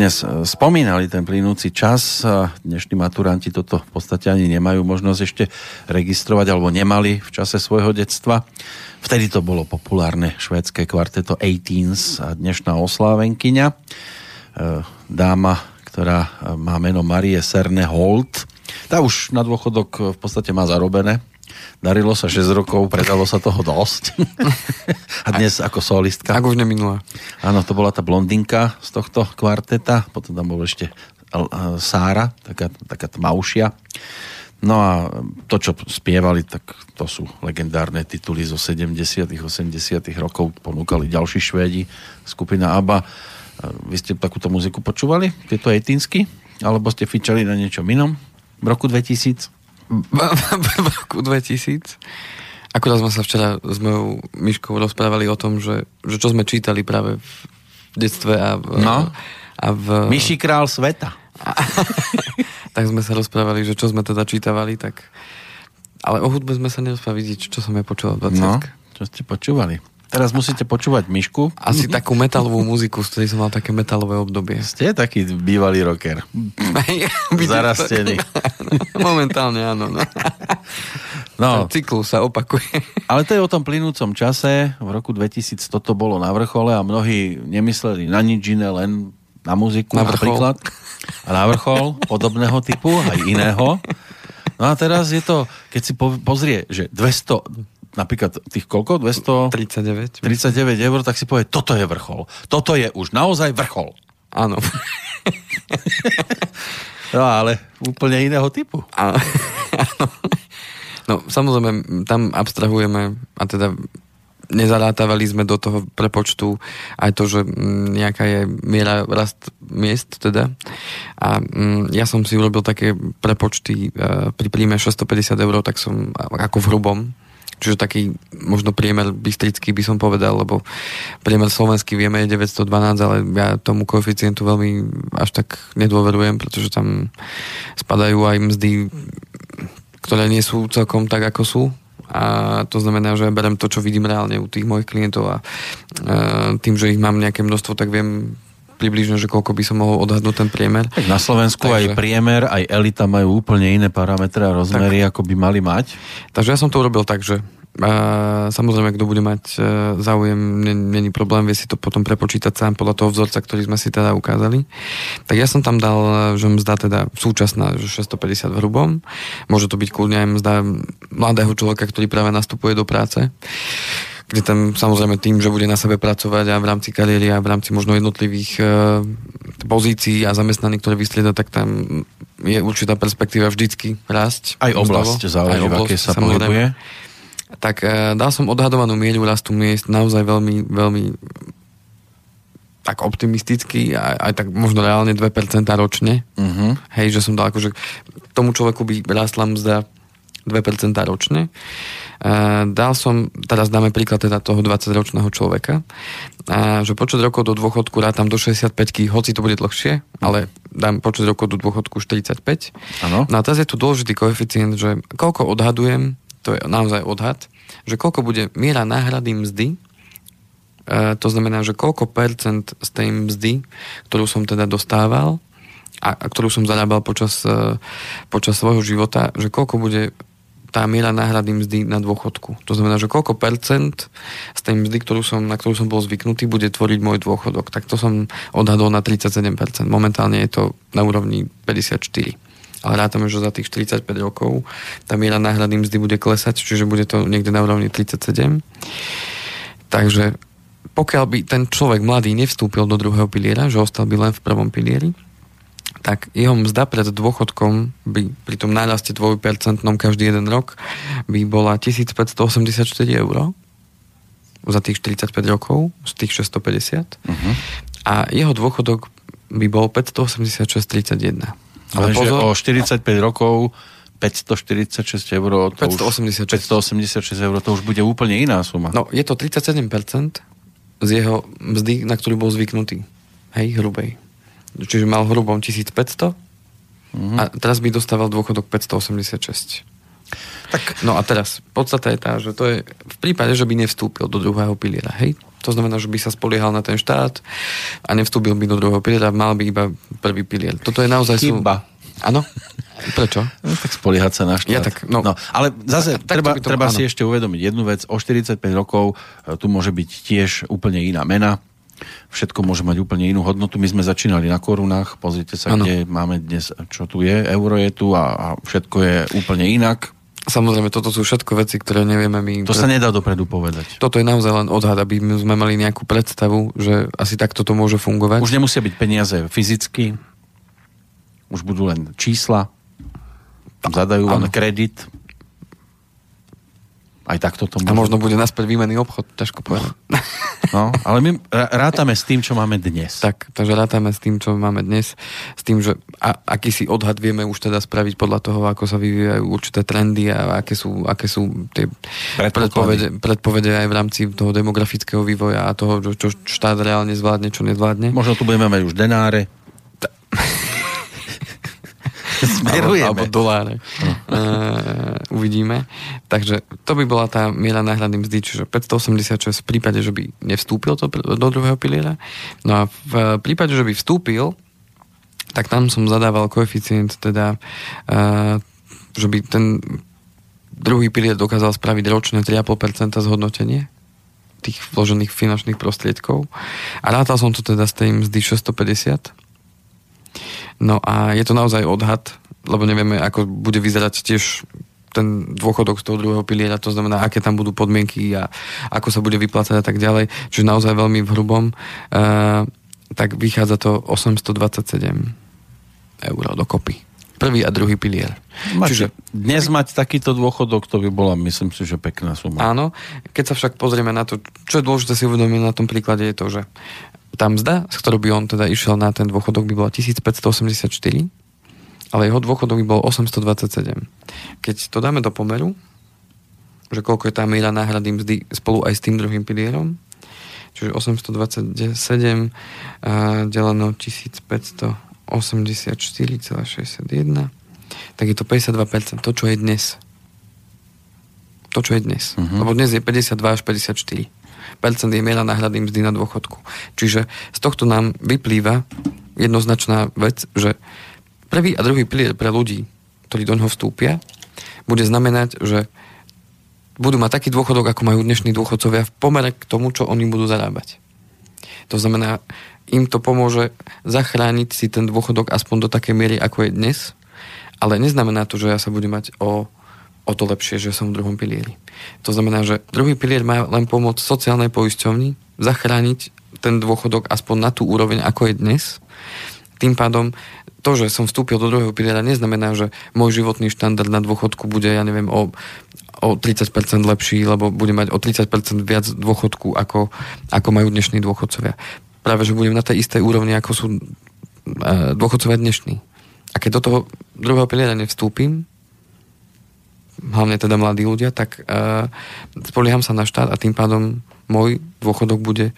S2: Dnes e, spomínali ten plynúci čas a dnešní maturanti toto v podstate ani nemajú možnosť ešte registrovať alebo nemali v čase svojho detstva. Vtedy to bolo populárne švédske kvarteto 18 a dnešná oslávenkyňa. E, Dáma, ktorá e, má meno Marie Serne Holt. Tá už na dôchodok v podstate má zarobené. Darilo sa 6 rokov, predalo sa toho dosť. a dnes ako solistka.
S1: Ak už neminula.
S2: Áno, to bola tá blondinka z tohto kvarteta, potom tam bol ešte a- Sára, taká, taká tmavšia. No a to, čo spievali, tak to sú legendárne tituly zo 70 80 rokov. Ponúkali ďalší Švédi, skupina ABBA. A Vy ste takúto muziku počúvali, tieto etínsky? Alebo ste fičali na niečom inom v roku 2000?
S1: V roku 2000. Akurát sme sa včera s mojou myškou rozprávali o tom, že, že čo sme čítali práve v detstve a v...
S2: No.
S1: A v
S2: Myší král sveta.
S1: tak sme sa rozprávali, že čo sme teda čítavali, tak... Ale o hudbe sme sa nerozprávali, čo som ja počúval v 20
S2: No, čo ste počúvali? Teraz musíte počúvať myšku.
S1: Asi takú metalovú muziku, z ktorej som mal také metalové obdobie.
S2: Ste taký bývalý rocker. Zarastený.
S1: Momentálne áno. No.
S2: No,
S1: Ten cyklus sa opakuje.
S2: ale to je o tom plynúcom čase. V roku 2000 toto bolo na vrchole a mnohí nemysleli na nič iné, len na muziku
S1: Na vrchol.
S2: napríklad. A na vrchol podobného typu, aj iného. No a teraz je to, keď si po- pozrie, že 200, napríklad tých koľko? 239
S1: 39.
S2: eur, tak si povie, toto je vrchol. Toto je už naozaj vrchol.
S1: Áno.
S2: No ale úplne iného typu.
S1: Áno. No, samozrejme, tam abstrahujeme a teda nezarátavali sme do toho prepočtu aj to, že mm, nejaká je miera rast miest teda. A mm, ja som si urobil také prepočty e, pri príjme 650 eur, tak som ako v hrubom, čiže taký možno priemer bystrický by som povedal, lebo priemer slovenský vieme je 912, ale ja tomu koeficientu veľmi až tak nedôverujem, pretože tam spadajú aj mzdy ktoré nie sú celkom tak, ako sú. A to znamená, že ja berem to, čo vidím reálne u tých mojich klientov a e, tým, že ich mám nejaké množstvo, tak viem približne, že koľko by som mohol odhadnúť ten priemer.
S2: Tak na Slovensku
S1: Takže-
S2: aj priemer, aj elita majú úplne iné parametre a rozmery, ako by mali mať.
S1: Takže ja som to urobil tak, že a samozrejme, kto bude mať e, záujem, není problém, vie si to potom prepočítať sám podľa toho vzorca, ktorý sme si teda ukázali. Tak ja som tam dal, že mzda teda súčasná, že 650 v hrubom. Môže to byť kľudne aj mzda mladého človeka, ktorý práve nastupuje do práce kde tam samozrejme tým, že bude na sebe pracovať a v rámci kariéry a v rámci možno jednotlivých e, pozícií a zamestnaní, ktoré vystrieda, tak tam je určitá perspektíva vždycky rásť.
S2: Aj oblasť záleží, v akej sa pohybuje.
S1: Tak e, dal som odhadovanú mieru rastu miest naozaj veľmi, veľmi tak optimisticky, aj, aj tak možno reálne 2% ročne.
S2: Uh-huh.
S1: Hej, že som dal akože tomu človeku by rastla mzda 2% ročne. Dal som, teraz dáme príklad teda toho 20-ročného človeka, že počet rokov do dôchodku rátam do 65 hoci to bude dlhšie, ale dám počet rokov do dôchodku 45.
S2: Áno.
S1: No a teraz je tu dôležitý koeficient, že koľko odhadujem, to je naozaj odhad, že koľko bude miera náhrady mzdy, to znamená, že koľko percent z tej mzdy, ktorú som teda dostával a, a ktorú som zarábal počas, e, počas svojho života, že koľko bude tá miera náhrady mzdy na dôchodku. To znamená, že koľko percent z tej mzdy, ktorú som, na ktorú som bol zvyknutý, bude tvoriť môj dôchodok. Tak to som odhadol na 37%. Momentálne je to na úrovni 54%. Ale rátame, že za tých 45 rokov tá miera náhrady mzdy bude klesať, čiže bude to niekde na úrovni 37. Takže pokiaľ by ten človek mladý nevstúpil do druhého piliera, že ostal by len v prvom pilieri, tak jeho mzda pred dôchodkom by pri tom náraste 2% každý jeden rok by bola 1584 eur za tých 45 rokov z tých 650
S2: Uh-huh.
S1: a jeho dôchodok by bol 586,31.
S2: Ale že o 45 rokov 546 eur, to
S1: 586.
S2: Už, 586 eur, to už bude úplne iná suma.
S1: No, je to 37% z jeho mzdy, na ktorú bol zvyknutý. Hej, hrubej. Čiže mal hrubom 1500
S2: Mhm.
S1: a teraz by dostával dôchodok 586.
S2: Tak
S1: No a teraz, podstata je tá, že to je v prípade, že by nevstúpil do druhého piliera, hej? To znamená, že by sa spoliehal na ten štát a nevstúpil by do druhého piliera, mal by iba prvý pilier. Toto je naozaj... sú-
S2: Chyba.
S1: Áno? Prečo?
S2: No, tak spoliehať sa na štát.
S1: Ja tak, no.
S2: no ale zase
S1: Tak-
S2: treba,
S1: to to-
S2: treba
S1: áno.
S2: si ešte uvedomiť jednu vec. O 45 rokov e, tu môže byť tiež úplne iná mena. Všetko môže mať úplne inú hodnotu. My sme začínali na korunách. Pozrite sa,
S1: Áno.
S2: kde máme dnes, čo tu je. Euro je tu a, a všetko je úplne inak.
S1: Samozrejme, toto sú všetko veci, ktoré nevieme my...
S2: To sa nedá dopredu povedať.
S1: Toto je naozaj len odhad, aby sme mali nejakú predstavu, že asi takto to môže fungovať.
S2: Už nemusia byť peniaze fyzicky, už budú len čísla, zadajú
S1: Áno.
S2: kredit. Aj takto to
S1: A
S2: môže
S1: možno bude naspäť výmenný obchod, ťažko povedať.
S2: No, ale my rá- rátame s tým, čo máme dnes.
S1: tak, takže rátame s tým, čo máme dnes, s tým, že a, akýsi odhad vieme už teda spraviť podľa toho, ako sa vyvíjajú určité trendy a aké sú, aké sú tie predpovede, predpovede aj v rámci toho demografického vývoja a toho, čo štát reálne zvládne, čo nezvládne.
S2: Možno tu budeme mať už denáre. Smerujeme.
S1: Alebo, alebo doláre. Uh, uvidíme. Takže to by bola tá miera náhrady mzdy, čiže 586 v prípade, že by nevstúpil to, do druhého piliera. No a v prípade, že by vstúpil, tak tam som zadával koeficient, teda, uh, že by ten druhý pilier dokázal spraviť ročné 3,5% zhodnotenie tých vložených finančných prostriedkov. A rátal som to teda z tej mzdy 650. No a je to naozaj odhad, lebo nevieme, ako bude vyzerať tiež ten dôchodok z toho druhého piliera, to znamená, aké tam budú podmienky a ako sa bude vyplácať a tak ďalej. Čiže naozaj veľmi v hrubom. Uh, tak vychádza to 827 eur dokopy. Prvý a druhý pilier.
S2: Mať,
S1: Čiže
S2: dnes mať takýto dôchodok, to by bola, myslím si, že pekná suma.
S1: Áno, keď sa však pozrieme na to, čo je dôležité si uvedomiť na tom príklade, je to, že tá mzda, z ktorou by on teda išiel na ten dôchodok, by bola 1584, ale jeho dôchodok bol 827. Keď to dáme do pomeru, že koľko je tá miera náhrady mzdy spolu aj s tým druhým pilierom, čiže 827 a deleno 1584,61, tak je to 52%, to čo je dnes to, čo je dnes. Uh-huh. Lebo dnes je 52 až 54 percent je miera náhrady mzdy na dôchodku. Čiže z tohto nám vyplýva jednoznačná vec, že prvý a druhý pilier pre ľudí, ktorí do ňoho vstúpia, bude znamenať, že budú mať taký dôchodok, ako majú dnešní dôchodcovia v pomere k tomu, čo oni budú zarábať. To znamená, im to pomôže zachrániť si ten dôchodok aspoň do takej miery, ako je dnes, ale neznamená to, že ja sa budem mať o, o to lepšie, že som v druhom pilieri. To znamená, že druhý pilier má len pomôcť sociálnej poisťovni zachrániť ten dôchodok aspoň na tú úroveň, ako je dnes. Tým pádom to, že som vstúpil do druhého piliera, neznamená, že môj životný štandard na dôchodku bude, ja neviem, o, o 30% lepší, lebo budem mať o 30% viac dôchodku, ako, ako majú dnešní dôchodcovia. Práve, že budem na tej istej úrovni, ako sú e, dôchodcovia dnešní. A keď do toho druhého piliera nevstúpim, hlavne teda mladí ľudia, tak uh, spolieham sa na štát a tým pádom môj dôchodok bude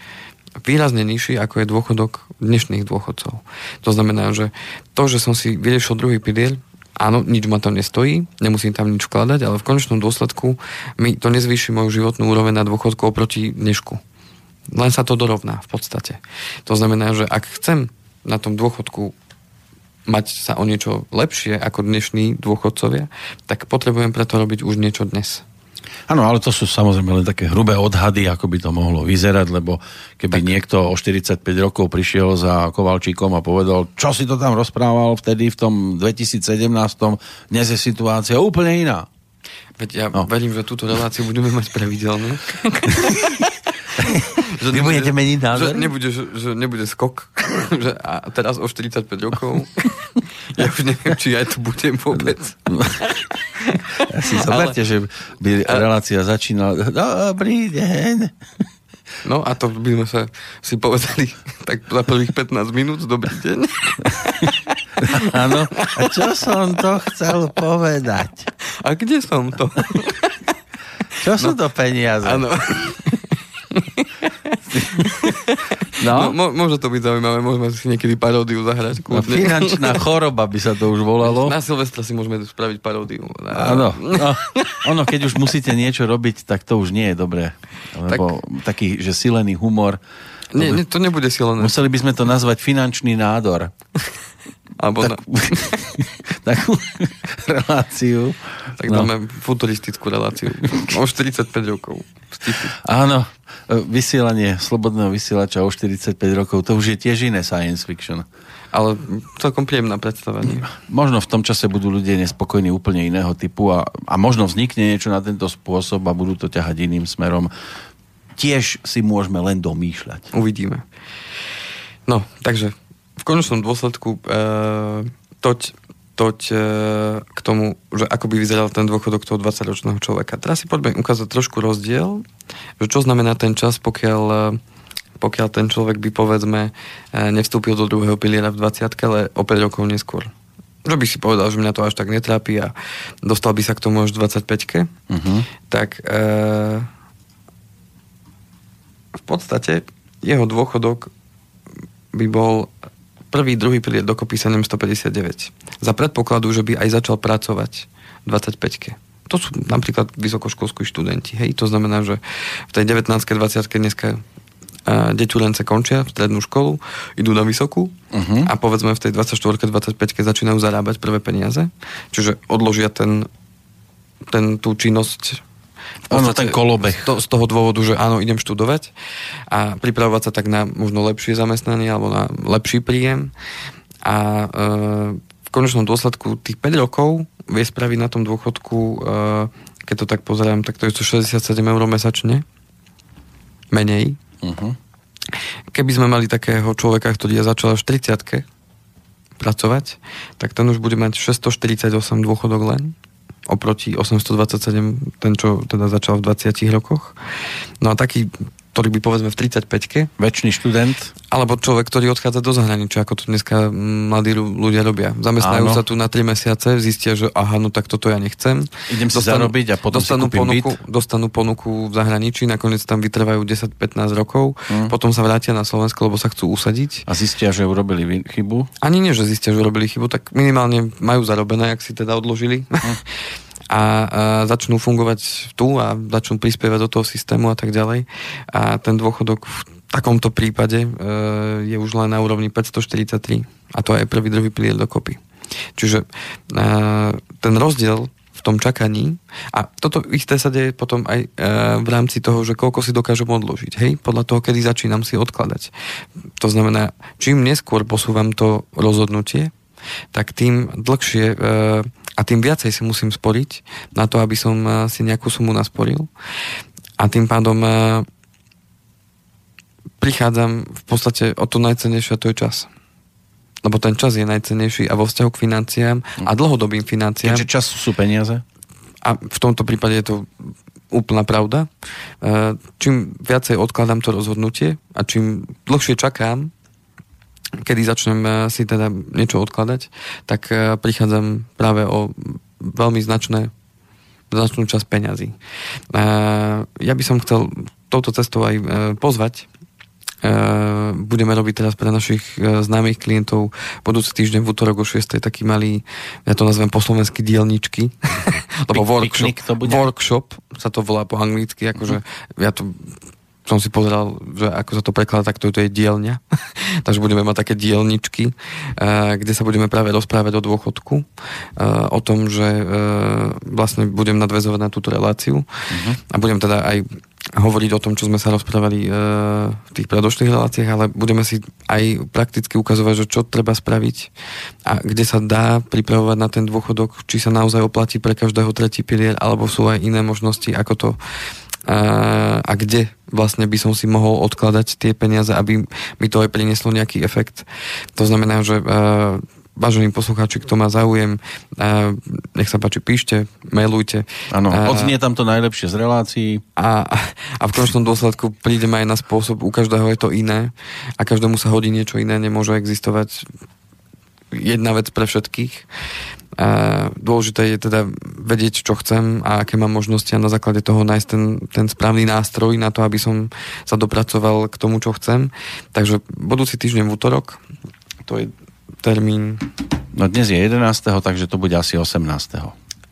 S1: výrazne nižší, ako je dôchodok dnešných dôchodcov. To znamená, že to, že som si vyriešil druhý pilier, áno, nič ma to nestojí, nemusím tam nič vkladať, ale v konečnom dôsledku mi to nezvýši moju životnú úroveň na dôchodku oproti dnešku. Len sa to dorovná v podstate. To znamená, že ak chcem na tom dôchodku mať sa o niečo lepšie ako dnešní dôchodcovia, tak potrebujem preto robiť už niečo dnes.
S2: Áno, ale to sú samozrejme len také hrubé odhady, ako by to mohlo vyzerať, lebo keby tak. niekto o 45 rokov prišiel za Kovalčíkom a povedal, čo si to tam rozprával vtedy v tom 2017, dnes je situácia úplne iná.
S1: Veď ja
S2: No.
S1: verím, že túto reláciu budeme mať pravidelne. že
S2: Vy budete meniť
S1: že
S2: názor?
S1: nebude, že, že nebude skok. že a teraz o 45 rokov. ja už neviem, či aj tu budem vôbec.
S2: Si zoberte, že by relácia začínala, dobrý deň.
S1: No a to by sme sa si povedali tak za prvých 15 minút, dobrý deň.
S2: Áno, a čo som to chcel povedať?
S1: A kde som to?
S2: Čo sú to peniaze?
S1: Áno.
S2: No.
S1: No, môže to byť zaujímavé, môžeme si niekedy paródiu zahrať.
S2: No, finančná choroba by sa to už volalo.
S1: Na Silvestra si môžeme spraviť paródiu.
S2: Áno. No, ono, keď už musíte niečo robiť, tak to už nie je dobré. Lebo tak... taký, že silený humor.
S1: Nie, nie, to nebude silené.
S2: Museli by sme to nazvať finančný nádor.
S1: Alebo
S2: Tak,
S1: tak,
S2: takú reláciu.
S1: tak
S2: No.
S1: dáme futuristickú reláciu. O 45 rokov.
S2: Áno, e, vysielanie slobodného vysielača o 45 rokov, to už je tiež iné science fiction.
S1: Ale celkom príjemná predstavenie.
S2: Možno v tom čase budú ľudia nespokojní úplne iného typu a, a možno vznikne niečo na tento spôsob a budú to ťahať iným smerom. Tiež si môžeme len domýšľať.
S1: Uvidíme. No, takže v konečnom dôsledku e, toť, toť e, k tomu, že ako by vyzeral ten dôchodok toho 20-ročného človeka. Teraz si poďme ukázať trošku rozdiel, že čo znamená ten čas, pokiaľ, e, pokiaľ ten človek by povedzme e, nevstúpil do druhého piliera v 20 ale o 5 rokov neskôr. Že by si povedal, že mňa to až tak netrápi a dostal by sa k tomu až v 25
S2: Uh-huh.
S1: tak e, v podstate jeho dôchodok by bol prvý, druhý pilier dokopy 759. Za predpokladu, že by aj začal pracovať v 25 To sú napríklad vysokoškolskí študenti. Hej? To znamená, že v tej 19 20 dneska a deťurence končia strednú školu, idú na vysokú
S2: Mhm.
S1: a povedzme v tej 24 25 začínajú zarábať prvé peniaze, čiže odložia ten, ten tú činnosť
S2: Áno, ten kolobeh.
S1: To, z toho dôvodu, že áno, idem študovať a pripravovať sa tak na možno lepšie zamestnanie alebo na lepší príjem a e, v konečnom dôsledku tých 5 rokov vie spraviť na tom dôchodku, e, keď to tak pozerám, tak to je 167 eur mesačne menej.
S2: Uh-huh.
S1: Keby sme mali takého človeka, ktorý začal až v 30 pracovať, tak ten už bude mať 648 dôchodok len oproti 827, ten, čo teda začal v 20 rokoch. No a taký, ktorý by povedzme v 35
S2: Väčší študent.
S1: alebo človek, ktorý odchádza do zahraničia, ako to dneska mm, mladí ľu- ľudia robia. Zamestnajú
S2: Áno.
S1: sa tu na 3 mesiace, zistia, že aha, no tak toto ja nechcem.
S2: Idem si zarobiť a potom si
S1: dostanú
S2: kúpim
S1: ponuku,
S2: byt.
S1: dostanú ponuku v zahraničí, nakoniec tam vytrvajú 10-15 rokov,
S2: Mm.
S1: potom sa vrátia na Slovensko, lebo sa chcú usadiť.
S2: A zistia, že urobili chybu.
S1: Ani nie, že zistia, že urobili chybu, tak minimálne majú zarobené, ak si teda odložili. A, a začnú fungovať tu a začnú prispievať do toho systému a tak ďalej. A ten dôchodok v takomto prípade e, je už len na úrovni 543. A to je prvý, druhý pilier dokopy. Čiže e, ten rozdiel v tom čakaní, a toto isté sa deje potom aj e, v rámci toho, že koľko si dokážem odložiť, hej, podľa toho, kedy začínam si odkladať. To znamená, čím neskôr posúvam to rozhodnutie, tak tým dlhšie e, a tým viacej si musím sporiť na to, aby som e, si nejakú sumu nasporil. A tým pádom e, prichádzam v podstate o to najcennejšie a to je čas. Lebo ten čas je najcennejší a vo vzťahu k financiám a dlhodobým financiám
S2: Keďže čas sú peniaze.
S1: a v tomto prípade je to úplná pravda. Čím viacej odkladám to rozhodnutie a čím dlhšie čakám, kedy začnem e, si teda niečo odkladať, tak e, prichádzam práve o veľmi značné značnú časť peňazí. E, Ja by som chcel touto cestou aj pozvať budeme robiť teraz pre našich známych klientov budúci týždeň v útorok o 6. taký malý, ja to nazvem po slovensky dielničky, lebo workshop,
S2: to bude?
S1: workshop sa to volá po anglicky, akože ja to som si pozeral, že ako sa to prekladá, tak to, to je dielňa. Takže budeme mať také dielničky, eh, kde sa budeme práve rozprávať o dôchodku, eh, o tom, že eh, vlastne budem nadvezovať na túto reláciu a budem teda aj hovoriť o tom, čo sme sa rozprávali v tých predošlých reláciách, ale budeme si aj prakticky ukazovať, že čo treba spraviť a kde sa dá pripravovať na ten dôchodok, či sa naozaj oplatí pre každého tretí pilier, alebo sú aj iné možnosti, ako to a kde vlastne by som si mohol odkladať tie peniaze, aby mi to aj prinieslo nejaký efekt. To znamená, že uh, vážení poslucháči, kto má záujem, uh, nech sa páči, píšte, mailujte.
S2: Áno,
S1: A-
S2: odznie tam to najlepšie z relácií.
S1: a, a v konečnom dôsledku prídeme aj na spôsob, u každého je to iné a každému sa hodí niečo iné, nemôže existovať jedna vec pre všetkých. A dôležité je teda vedieť, čo chcem a aké mám možnosti a na základe toho nájsť ten, ten správny nástroj na to, aby som sa dopracoval k tomu, čo chcem. Takže budúci týždeň v útorok, to je termín
S2: No dnes je 11., takže to bude asi 18.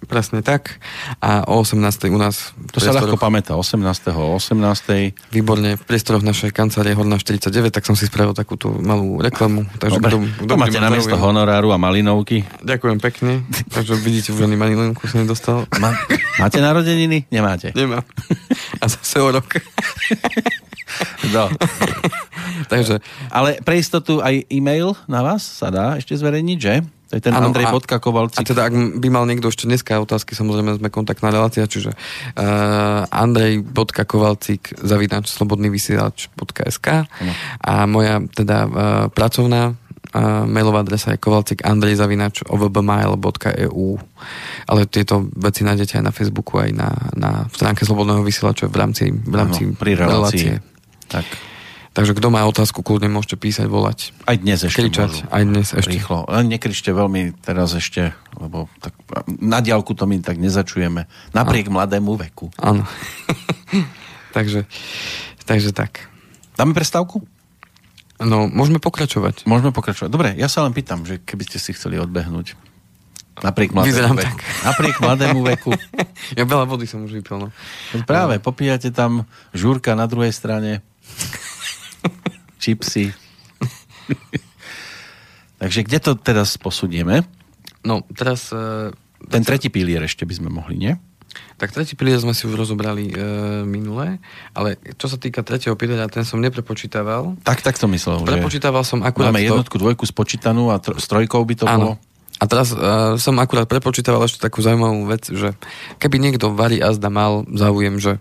S1: presne tak a o 18. u nás
S2: To sa ľahko pamätá. 18. o 18.
S1: Výborne, v priestoroch našej kancelárie Horná 49, tak som si spravil takúto malú reklamu. Takže
S2: Dobre,
S1: kto- kto
S2: máte na miesto honoráru a malinovky.
S1: Ďakujem pekne. Takže vidíte, už ani manilenku som nedostal.
S2: Ma, máte narodeniny? Nemáte.
S1: Nemám. A zase o rok.
S2: No.
S1: Takže
S2: Ale pre istotu aj e-mail na vás sa dá ešte zverejniť, že? To je ten
S1: Áno,
S2: Andrej
S1: a-
S2: Bodka
S1: A
S2: Kovalcik.
S1: teda, ak by mal niekto ešte dneska otázky, samozrejme sme kontaktná relácia, čiže uh, andrej.kovalcik zavinač slobodnyvysielač.sk a moja teda uh, pracovná uh, mailová adresa je kovalcik andrej zavinač ovbmail.eu ale tieto veci nájdete aj na Facebooku, aj na, na stránke Slobodného vysielača v rámci, v rámci
S2: Áno, pri relácii. Tak.
S1: Takže kto má otázku, kľudne môžete písať, volať.
S2: Aj dnes ešte
S1: Kričať,
S2: môžu.
S1: aj dnes ešte.
S2: Rýchlo. Len nekričte veľmi teraz ešte, lebo tak, na diálku to my tak nezačujeme. Napriek mladému veku.
S1: Áno. takže, takže tak.
S2: Dáme prestávku?
S1: No, môžeme pokračovať.
S2: Môžeme pokračovať. Dobre, ja sa len pýtam, že keby ste si chceli odbehnúť. Napriek mladému
S1: Vyzerám
S2: veku.
S1: tak.
S2: Napriek mladému veku.
S1: Ja veľa vody som už vypil, no.
S2: Práve, popíjate tam žúrka na druhej strane. Čipsy. Takže kde to teraz posunieme?
S1: No, teraz... E,
S2: Ten tretí pilier ešte by sme mohli, nie?
S1: tak tretí pilier sme si už rozobrali e, minule, ale čo sa týka tretieho piliera, ten som neprepočítaval.
S2: Tak, tak to myslel.
S1: Prepočítaval som akurát
S2: Máme jednotku, dvojku spočítanú a tr- s trojkou by to bolo.
S1: Áno. A teraz uh, som akurát prepočítaval ešte takú zaujímavú vec, že keby niekto varí azda mal záujem, že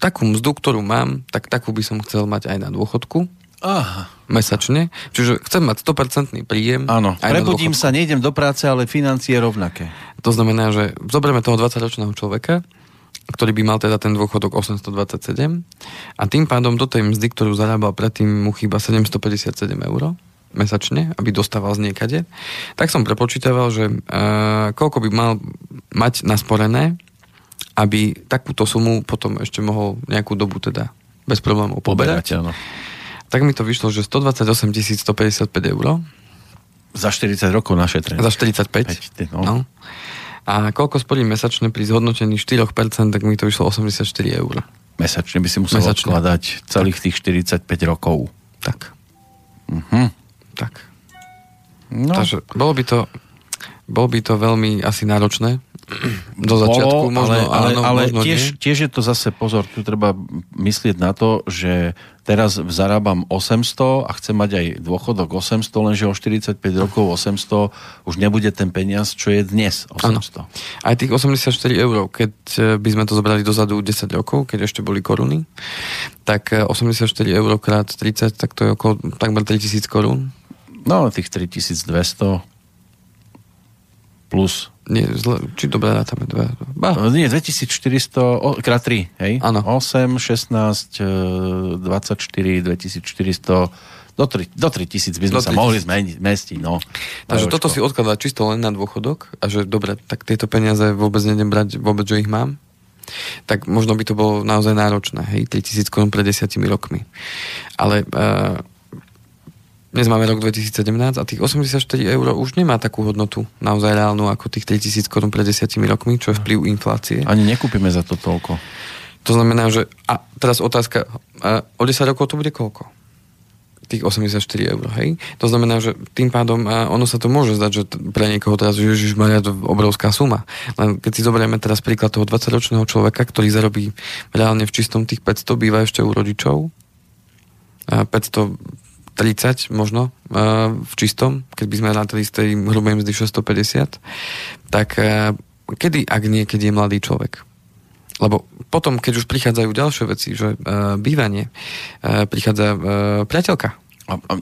S1: takú mzdu, ktorú mám, tak takú by som chcel mať aj na dôchodku
S2: Aha.
S1: mesačne. Čiže chcem mať 100% príjem.
S2: Áno, prebudím sa, nejdem do práce, ale financie rovnaké.
S1: To znamená, že zoberieme toho 20-ročného človeka, ktorý by mal teda ten dôchodok 827 a tým pádom do tej mzdy, ktorú zarábal predtým, mu chýba 757 eur mesačne, aby dostával z niekade, tak som prepočítaval, že uh, koľko by mal mať nasporené, aby takúto sumu potom ešte mohol nejakú dobu teda bez problémov poberať.
S2: áno.
S1: Tak mi to vyšlo, že 128 155 eur
S2: Za 40 rokov našetrené.
S1: za 45.
S2: Päť, ty, no.
S1: No. A koľko sporím mesačne pri zhodnotení 4%, tak mi to vyšlo 84 eur.
S2: Mesačne by si musel
S1: Mesačne.
S2: odkladať celých tých 45 rokov.
S1: Tak,
S2: Mhm.
S1: tak.
S2: No,
S1: Takže bolo by to, bolo by to veľmi asi náročné do začiatku,
S2: Bolo,
S1: možno
S2: ale,
S1: áno,
S2: ale
S1: možno
S2: tiež,
S1: nie.
S2: tiež je to zase, pozor, tu treba myslieť na to, že teraz zarábam 800 a chcem mať aj dôchodok 800, lenže o 45 rokov 800 už nebude ten peniaz, čo je dnes 800.
S1: Aj tých 84 eur, keď e, by sme to zobrali dozadu 10 rokov, keď ešte boli koruny, tak e, 84 eur krát 30, tak to je okolo takmer 3000 korún.
S2: No, tých 3200 plus
S1: Nie, zle, či dobre rátame dve. Ba,
S2: No, Nie, 2400 o, krát 3, hej?
S1: Áno.
S2: 8, 16, e, 24, 2400, do, 3, do 3000 by sme
S1: Do
S2: sa
S1: 3000.
S2: mohli zmeniť, mestiť, no.
S1: Takže
S2: Majočko.
S1: toto si odkladá čisto len na dôchodok a že dobre, tak tieto peniaze vôbec nejdem brať, vôbec, že ich mám, tak možno by to bolo naozaj náročné, hej, 3000 korún pred desiatimi rokmi. Ale uh, dnes máme rok 2017 a tých 84 eur už nemá takú hodnotu naozaj reálnu ako tých 3000 korún pred desiatimi rokmi, čo je vplyv inflácie.
S2: Ani nekúpime za to toľko.
S1: To znamená, že... A teraz otázka, uh, o 10 rokov to bude koľko? Tých 84 eur, hej? To znamená, že tým pádom a ono sa to môže zdať, že pre niekoho teraz, Ježiš Maria, to obrovská suma. Len keď si zoberieme teraz príklad toho 20-ročného človeka, ktorý zarobí reálne v čistom tých 500, býva ešte u rodičov, a 530 možno a, v čistom, keď by sme z tej hrubej mzdy 650, tak a, kedy, ak nie, keď je mladý človek? Lebo potom, keď už prichádzajú ďalšie veci, že uh, bývanie, uh, prichádza uh, priateľka,
S2: A, a,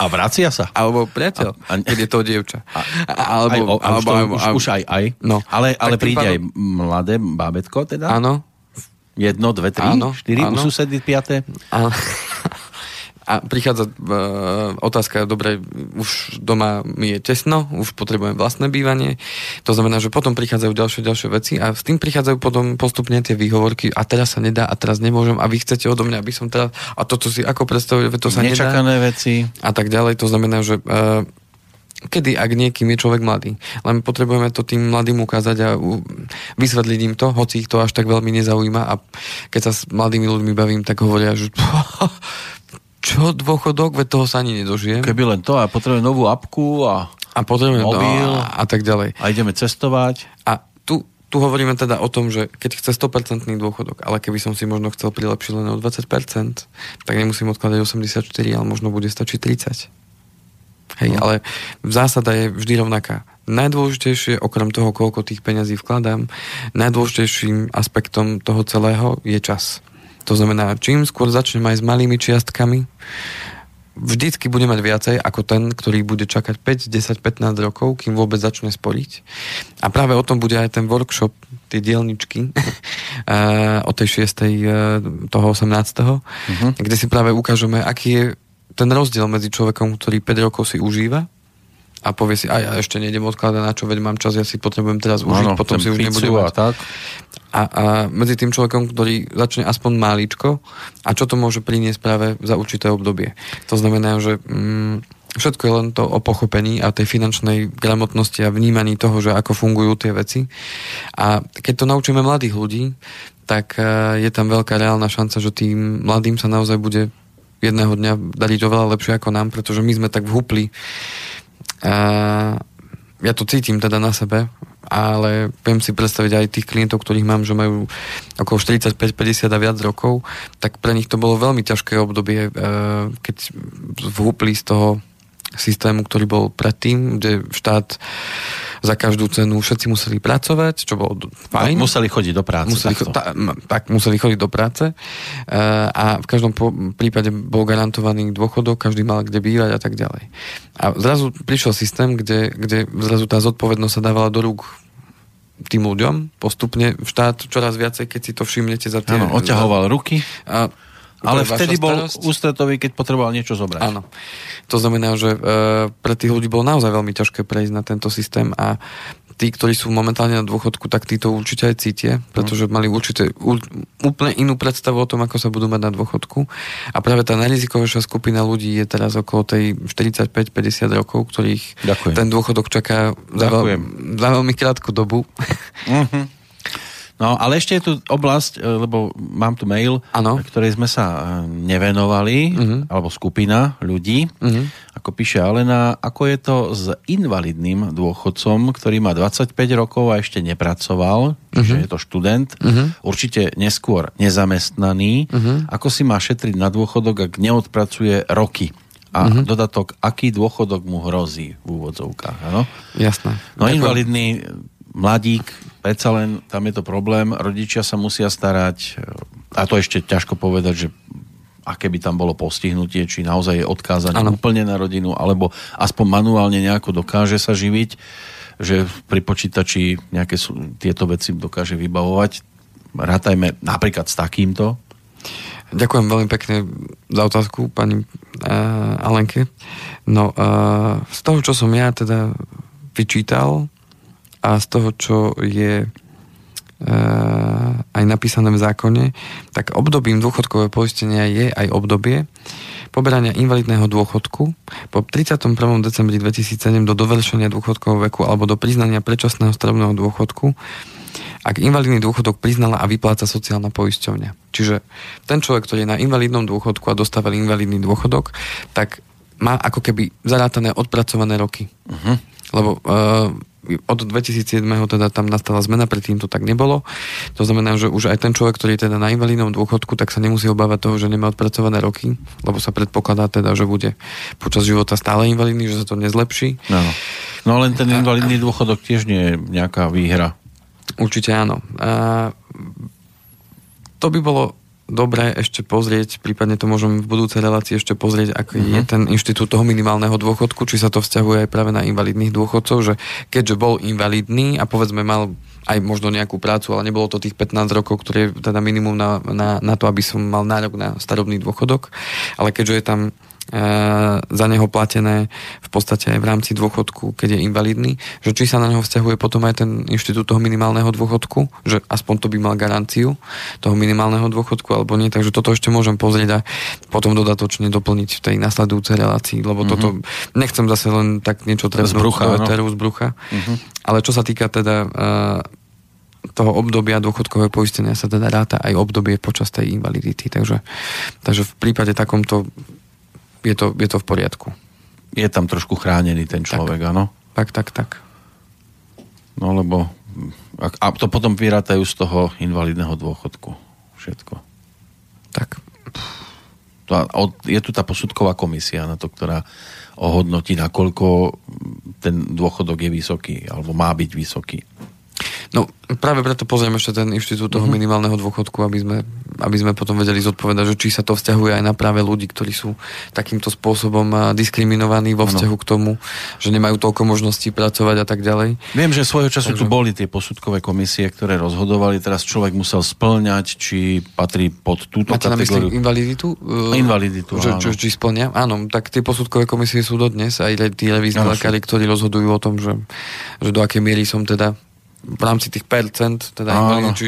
S2: a vracia sa.
S1: alebo priateľ,
S2: A- a-
S1: keď je to dievča.
S2: A,
S1: alebo,
S2: aj, o, alebo, už,
S1: alebo,
S2: už aj, aj.
S1: No.
S2: Ale, ale príde aj
S1: pádom-
S2: mladé bábetko teda?
S1: Áno,
S2: Jedno, dve, tri,
S1: Áno,
S2: štyri,
S1: áno.
S2: u susedy piaté?
S1: A, A prichádza e, otázka, dobre, už doma mi je tesno, už potrebujem vlastné bývanie. To znamená, že potom prichádzajú ďalšie, ďalšie veci a s tým prichádzajú potom postupne tie výhovorky a teraz sa nedá a teraz nemôžem a vy chcete odo mňa, aby som teraz a toto si ako predstavuje, to sa nedá
S2: Nečakané veci.
S1: a tak ďalej. To znamená, že uh, kedy, ak niekým je človek mladý. Len potrebujeme to tým mladým ukázať a vysvetliť im to, hoci ich to až tak veľmi nezaujíma a keď sa s mladými ľuďmi bavím, tak hovoria, že čo dôchodok, veď toho sa ani nedožijem.
S2: Keby len to a potrebujem novú apku a,
S1: A potrebujem
S2: Mobil.
S1: no, a, a tak ďalej.
S2: a ideme cestovať.
S1: A tu, tu hovoríme teda o tom, že keď chce 100% dôchodok, ale keby som si možno chcel prilepšiť len o 20%, tak nemusím odkladať 84, ale možno bude stačiť 30. Hej,
S2: No.
S1: ale zásada je vždy rovnaká. Najdôležitejšie, okrem toho, koľko tých peňazí vkladám, najdôležitejším aspektom toho celého je čas. To znamená, čím skôr začnem aj s malými čiastkami, vždycky bude mať viacej ako ten, ktorý bude čakať 5, 10, 15 rokov, kým vôbec začne sporiť. A práve o tom bude aj ten workshop, tie dielničky eh, o tej 6. eh, toho 18. Uh-huh. kde si práve ukážeme, aký je ten rozdiel medzi človekom, ktorý 5 rokov si užíva a povie si, aj ja ešte nejdem odkladať na čo, veď mám čas, ja si potrebujem teraz užiť,
S2: Áno,
S1: potom si už nebudem
S2: a
S1: mať.
S2: tak.
S1: A, a medzi tým človekom, ktorý začne aspoň máličko a čo to môže priniesť práve za určité obdobie. To znamená, že mm, všetko je len to o pochopení a tej finančnej gramotnosti a vnímaní toho, že ako fungujú tie veci. A keď to naučíme mladých ľudí, tak eh, je tam veľká reálna šanca, že tým mladým sa naozaj bude jedného dňa dariť oveľa lepšie ako nám, pretože my sme tak vhupli a ja to cítim teda na sebe, ale viem si predstaviť aj tých klientov, ktorých mám, že majú okolo 45, 50 a viac rokov, tak pre nich to bolo veľmi ťažké obdobie, e, keď vhúpli z toho systému, ktorý bol predtým, kde štát za každú cenu všetci museli pracovať, čo bolo fajn.
S2: No, museli chodiť do práce.
S1: Museli, cho- ta, tak, museli chodiť do práce uh, a v každom prípade bol garantovaný dôchodok, každý mal kde bývať a tak ďalej. A zrazu prišiel systém, kde, kde zrazu tá zodpovednosť sa dávala do rúk tým ľuďom, postupne štát čoraz viacej, keď si to všimnete za tie...
S2: Áno, oťahoval ruky,
S1: A,
S2: ale vtedy bol
S1: starosť.
S2: ústretový, keď potreboval niečo zobrať.
S1: Áno. To znamená, že e, pre tých ľudí bolo naozaj veľmi ťažké prejsť na tento systém a tí, ktorí sú momentálne na dôchodku, tak tí to určite aj cítia, pretože mali určite úplne inú predstavu o tom, ako sa budú mať na dôchodku. A práve tá najrizikovejšia skupina ľudí je teraz okolo tej 45-50 rokov, ktorých
S2: Ďakujem.
S1: ten dôchodok čaká za, veľ, za veľmi krátku dobu.
S2: Mhm. No, ale ešte je tu oblasť, e, lebo mám tu mail,
S1: Áno.
S2: ktorej sme sa e, nevenovali,
S1: Mhm.
S2: alebo skupina ľudí,
S1: Mhm.
S2: ako píše Alena, ako je to s invalidným dôchodcom, ktorý má 25 rokov a ešte nepracoval, čiže je to študent,
S1: Mhm.
S2: určite neskôr nezamestnaný,
S1: Mhm.
S2: ako si má šetriť na dôchodok, ak neodpracuje roky. A
S1: Mhm.
S2: dodatok, aký dôchodok mu hrozí v úvodzovkách. Áno?
S1: Jasné.
S2: No
S1: Ďakujem.
S2: invalidný mladík, predsa len tam je to problém, rodičia sa musia starať, a to ešte ťažko povedať, že aké by tam bolo postihnutie, či naozaj je odkázaný
S1: Áno.
S2: úplne na rodinu, alebo aspoň manuálne nejako dokáže sa živiť, že pri počítači nejaké sú, tieto veci dokáže vybavovať. Rátajme napríklad s takýmto.
S1: Ďakujem veľmi pekne za otázku pani uh, Alenke. No, uh, z toho, čo som ja teda vyčítal a z toho, čo je uh, aj napísané v zákone, tak obdobím dôchodkového poistenia je aj obdobie poberania invalidného dôchodku po 31. decembri 2007 do dovršenia dôchodkového veku alebo do priznania predčasného starobného dôchodku ak invalidný dôchodok priznala a vypláca sociálna poisťovňa. Čiže ten človek, ktorý je na invalidnom dôchodku a dostával invalidný dôchodok, tak má ako keby zarátané odpracované roky. Uh-huh. Lebo uh, od 2007. teda tam nastala zmena, predtým to tak nebolo. To znamená, že už aj ten človek, ktorý je teda na invalidnom dôchodku, tak sa nemusí obávať toho, že nemá odpracované roky, lebo sa predpokladá teda, že bude počas života stále invalidný, že sa to nezlepší.
S2: No, no len ten invalidný dôchodok tiež nie je nejaká výhra.
S1: Určite áno. A to by bolo dobré ešte pozrieť, prípadne to môžem v budúcej relácii ešte pozrieť, aký mm-hmm. je ten inštitút toho minimálneho dôchodku, či sa to vzťahuje aj práve na invalidných dôchodcov, že keďže bol invalidný a povedzme mal aj možno nejakú prácu, ale nebolo to tých 15 rokov, ktoré je teda minimum na, na, na to, aby som mal nárok na starobný dôchodok. Ale keďže je tam za neho platené v podstate aj v rámci dôchodku, keď je invalidný, že či sa na neho vzťahuje potom aj ten inštitút toho minimálneho dôchodku, že aspoň to by mal garanciu toho minimálneho dôchodku alebo nie, takže toto ešte môžem pozrieť a potom dodatočne doplniť v tej nasledujúcej relácii, lebo mm-hmm. toto nechcem zase len tak niečo
S2: Z brucha, áno.
S1: z brucha. Mm-hmm. Ale čo sa týka teda e, toho obdobia dôchodkového poistenia sa teda ráta aj obdobie počas tej invalidity. Takže, takže v prípade takomto je to, je to v poriadku.
S2: Je tam trošku chránený ten človek, áno?
S1: Tak, tak, tak.
S2: No lebo a, a to potom vyrátajú z toho invalidného dôchodku. Všetko.
S1: Tak.
S2: Je tu tá posudková komisia na to, ktorá ohodnotí, nakoľko ten dôchodok je vysoký, alebo má byť vysoký.
S1: No práve preto pozrieme ešte ten inštitút toho mm-hmm. minimálneho dôchodku, aby sme, aby sme potom vedeli zodpovedať, že či sa to vzťahuje aj na práve ľudí, ktorí sú takýmto spôsobom a, diskriminovaní vo vzťahu ano. k tomu, že nemajú toľko možností pracovať a tak ďalej.
S2: Viem, že svojho času Takže... tu boli tie posudkové komisie, ktoré rozhodovali, teraz človek musel splňať, či patrí pod túto
S1: Máte
S2: kategóriu.
S1: na mysli invaliditu?
S2: Invaliditu,
S1: že,
S2: áno.
S1: čo, či splňa? Áno, tak tie posudkové komisie sú dodnes, aj tí revízni lekári, ktorí rozhodujú o tom, že, že do akej miery som teda v rámci tých percent, teda
S2: Áno.
S1: invalidný, či,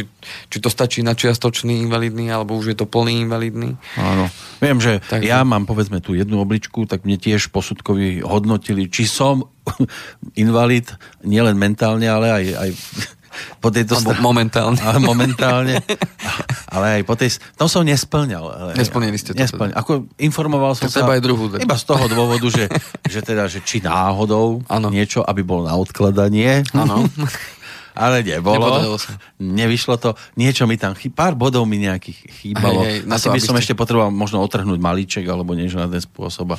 S1: či to stačí na čiastočný invalidný, alebo už je to plný invalidný.
S2: Áno. Viem, že
S1: Takže-
S2: ja mám povedzme tú jednu obličku, tak mne tiež posudkovi hodnotili, či som invalid, nielen mentálne, ale aj, aj po tejto
S1: Alebo
S2: strane.
S1: momentálne.
S2: Ale momentálne. Ale aj po tej... To som nesplňal. Ale,
S1: Nesplnili ste to
S2: Nesplňal. Ako informoval som sa...
S1: aj druhú.
S2: Iba z toho dôvodu, že, že teda, že či náhodou
S1: Áno.
S2: niečo, aby bol na odkladanie.
S1: Áno.
S2: Ale nebolo. Nevyšlo to. Niečo mi tam chý... Pár bodov mi nejakých chýbalo.
S1: Hej, hej,
S2: Asi
S1: to,
S2: by som
S1: ste-
S2: ešte potreboval možno otrhnúť malíček alebo niečo na ten spôsob.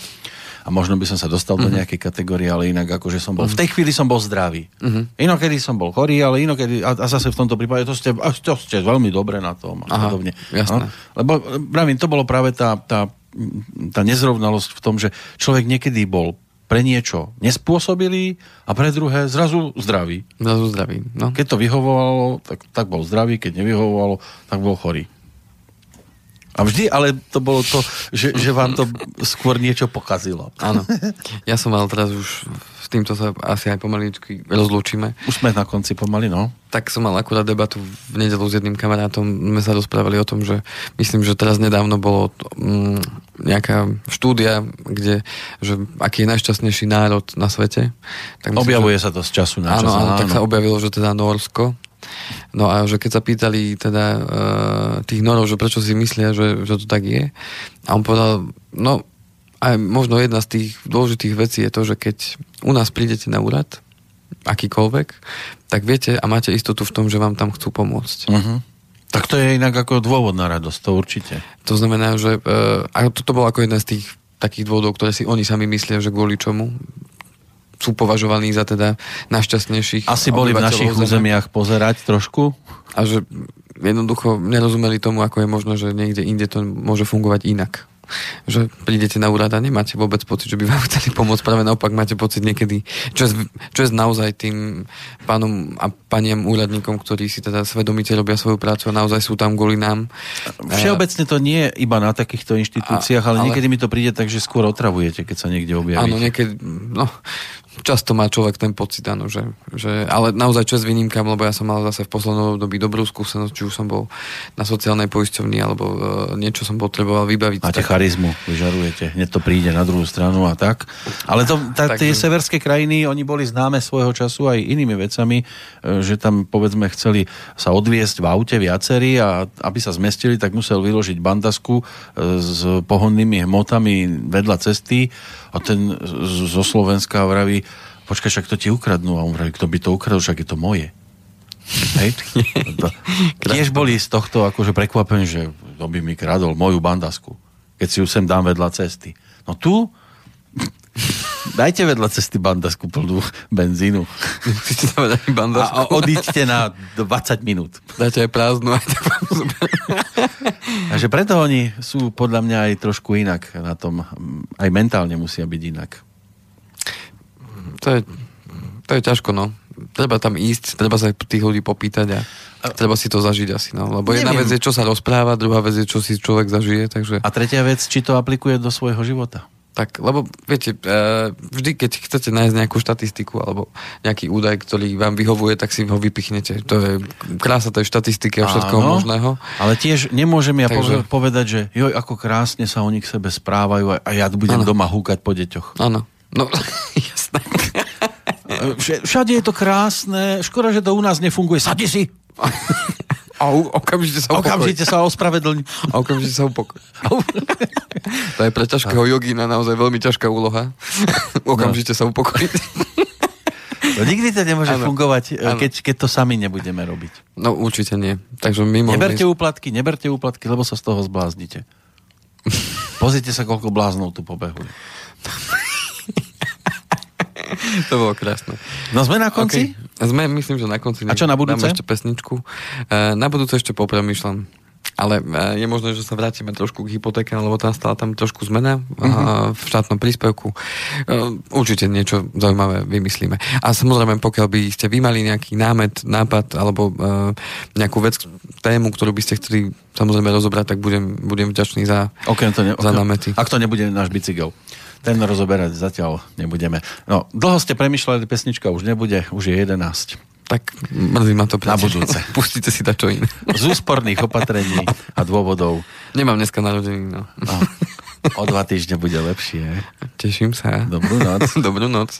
S2: A, možno by som sa dostal
S1: Mhm.
S2: do nejakej kategórie, ale inak akože som bol... V tej chvíli som bol zdravý.
S1: Mhm.
S2: Inokedy som bol chorý, ale inokedy... A, a zase v tomto prípade to ste, to ste veľmi dobre na tom.
S1: Aha,
S2: podobne.
S1: jasné.
S2: No, lebo, pravím, to bolo práve tá, tá, tá nezrovnalosť v tom, že človek niekedy bol pre niečo nespôsobilý a pre druhé zrazu zdravý.
S1: Zrazu zdravím. No.
S2: Keď to vyhovovalo, tak, tak bol zdravý, keď nevyhovovalo, tak bol chorý. A vždy, ale to bolo to, že, že vám to skôr niečo pokazilo.
S1: Áno. Ja som mal teraz už, s týmto sa asi aj pomaličky rozlúčime.
S2: Už sme na konci pomaly, no.
S1: Tak som mal akurát debatu v nedelu s jedným kamarátom. My sa rozprávali o tom, že myslím, že teraz nedávno bolo mm, nejaká štúdia, kde, že aký je najšťastnejší národ na svete. Tak myslím,
S2: Objavuje
S1: že,
S2: sa to z času na
S1: áno,
S2: čas.
S1: áno, tak sa objavilo, že teda Norsko. No a že keď sa pýtali teda uh, tých norov, že prečo si myslia, že, že to tak je, a on povedal, no aj možno jedna z tých dôležitých vecí je to, že keď u nás prídete na úrad, akýkoľvek, tak viete a máte istotu v tom, že vám tam chcú pomôcť.
S2: Uh-huh. Tak to je inak ako dôvod na radosť, to určite.
S1: To znamená, že uh, a toto bolo ako jeden z tých takých dôvodov, ktoré si oni sami myslia, že kvôli čomu sú považovaní za teda najšťastnejších
S2: Asi boli v našich
S1: Zeme.
S2: územiach pozerať trošku.
S1: A že jednoducho nerozumeli tomu, ako je možno, že niekde inde to môže fungovať inak. Že prídete na úrad a nemáte vôbec pocit, že by vám chceli pomôcť. Práve naopak máte pocit niekedy, čo je, čo je naozaj tým pánom a paniam úradníkom, ktorí si teda svedomite robia svoju prácu a naozaj sú tam kvôli nám.
S2: Všeobecne to nie je iba na takýchto inštitúciách,
S1: A-
S2: ale,
S1: ale-
S2: niekedy mi to príde tak, že skôr otravujete, keď sa niekde objavíte.
S1: Áno, niekedy, no, často má človek ten pocit, áno, že, že, ale naozaj čo s výnimkám, lebo ja som mal zase v poslednom období dobrú skúsenosť, či už som bol na sociálnej poisťovni, alebo uh, niečo som potreboval vybaviť.
S2: Máte
S1: tak-
S2: charizmu, vyžarujete. Hneď to príde na druhú stranu a tak. Ale to, tá,
S1: Tak-
S2: tie severské krajiny, oni boli známe svojho času aj inými vecami, e, že tam povedzme chceli sa odviesť v aute viacerí a aby sa zmestili, tak musel vyložiť bandasku e, s pohonnými hmotami vedľa cesty a ten zo Slovenska vraví, počkaj, však to ti ukradnú. A on vraví, kto by to ukradol, však je to moje. Hej? Tiež boli z tohto akože prekvapení, že to by mi kradol moju bandasku, keď si ju sem dám vedľa cesty. No tu dajte vedľa cesty bandasku plnú benzínu a, a odíďte na 20 minút.
S1: Dáte aj prázdnu, aj zober.
S2: Takže preto oni sú podľa mňa aj trošku inak na tom, aj mentálne musia byť inak.
S1: To je, to je ťažko, no. treba tam ísť, treba sa tých ľudí popýtať a, treba si to zažiť asi. No. Lebo jedna vec je, čo sa rozpráva, druhá vec je, čo si človek zažije. Takže...
S2: A tretia vec, či to aplikuje do svojho života.
S1: Tak, lebo viete, e, vždy, keď chcete nájsť nejakú štatistiku alebo nejaký údaj, ktorý vám vyhovuje, tak si ho vypichnete. To je krása tej štatistiky a všetkoho
S2: Áno,
S1: možného.
S2: Ale tiež nemôžem ja
S1: Takže-
S2: povedať, že joj, ako krásne sa oni k sebe správajú a- a ja budem
S1: Áno.
S2: doma húkať po deťoch.
S1: Áno. No, jasné.
S2: Vš- Všade je to krásne, škoda, že to u nás nefunguje. Sadni si!
S1: A u- okamžite sa upokoj.
S2: Okamžite sa ospravedlň.
S1: A okamžite sa upokoj. to je pre ťažkého jogína naozaj veľmi ťažká úloha. okamžite sa upokojiť.
S2: No, nikdy to nemôže
S1: Áno.
S2: fungovať, e,
S1: Áno.
S2: keď, keď to sami nebudeme robiť.
S1: No určite nie. Takže mimo...
S2: Neberte úplatky, neberte úplatky, lebo sa z toho zbláznite. Pozrite sa, koľko bláznov tu pobehuje.
S1: To bolo krásne.
S2: No sme na konci?
S1: Okay. Sme, myslím, že na konci.
S2: A čo na budúce?
S1: Dáme ešte pesničku. E, na budúce ešte popremýšľam. Ale e, je možné, že sa vrátime trošku k hypotéke, lebo tam stala tam trošku zmena
S2: Mhm.
S1: uh-huh. v štátnom príspevku. Určite niečo zaujímavé vymyslíme. A samozrejme, pokiaľ by ste vy mali nejaký námet, nápad alebo nejakú vec, tému, ktorú by ste chceli samozrejme rozobrať, tak budem, budem vďačný za,
S2: Okrem to ne,
S1: za
S2: okrem-
S1: námety.
S2: Ak to nebude náš bicykel. Ten rozoberať zatiaľ nebudeme. No, dlho ste premyšľali, pesnička už nebude, už je 11.
S1: Tak mrzí ma to.
S2: Na budúce.
S1: Pustíte si dačo iné.
S2: Z úsporných opatrení a dôvodov.
S1: Nemám dneska narodeniny, no.
S2: No, o dva týždne bude lepšie.
S1: Teším sa.
S2: Dobrú noc.
S1: Dobrú noc.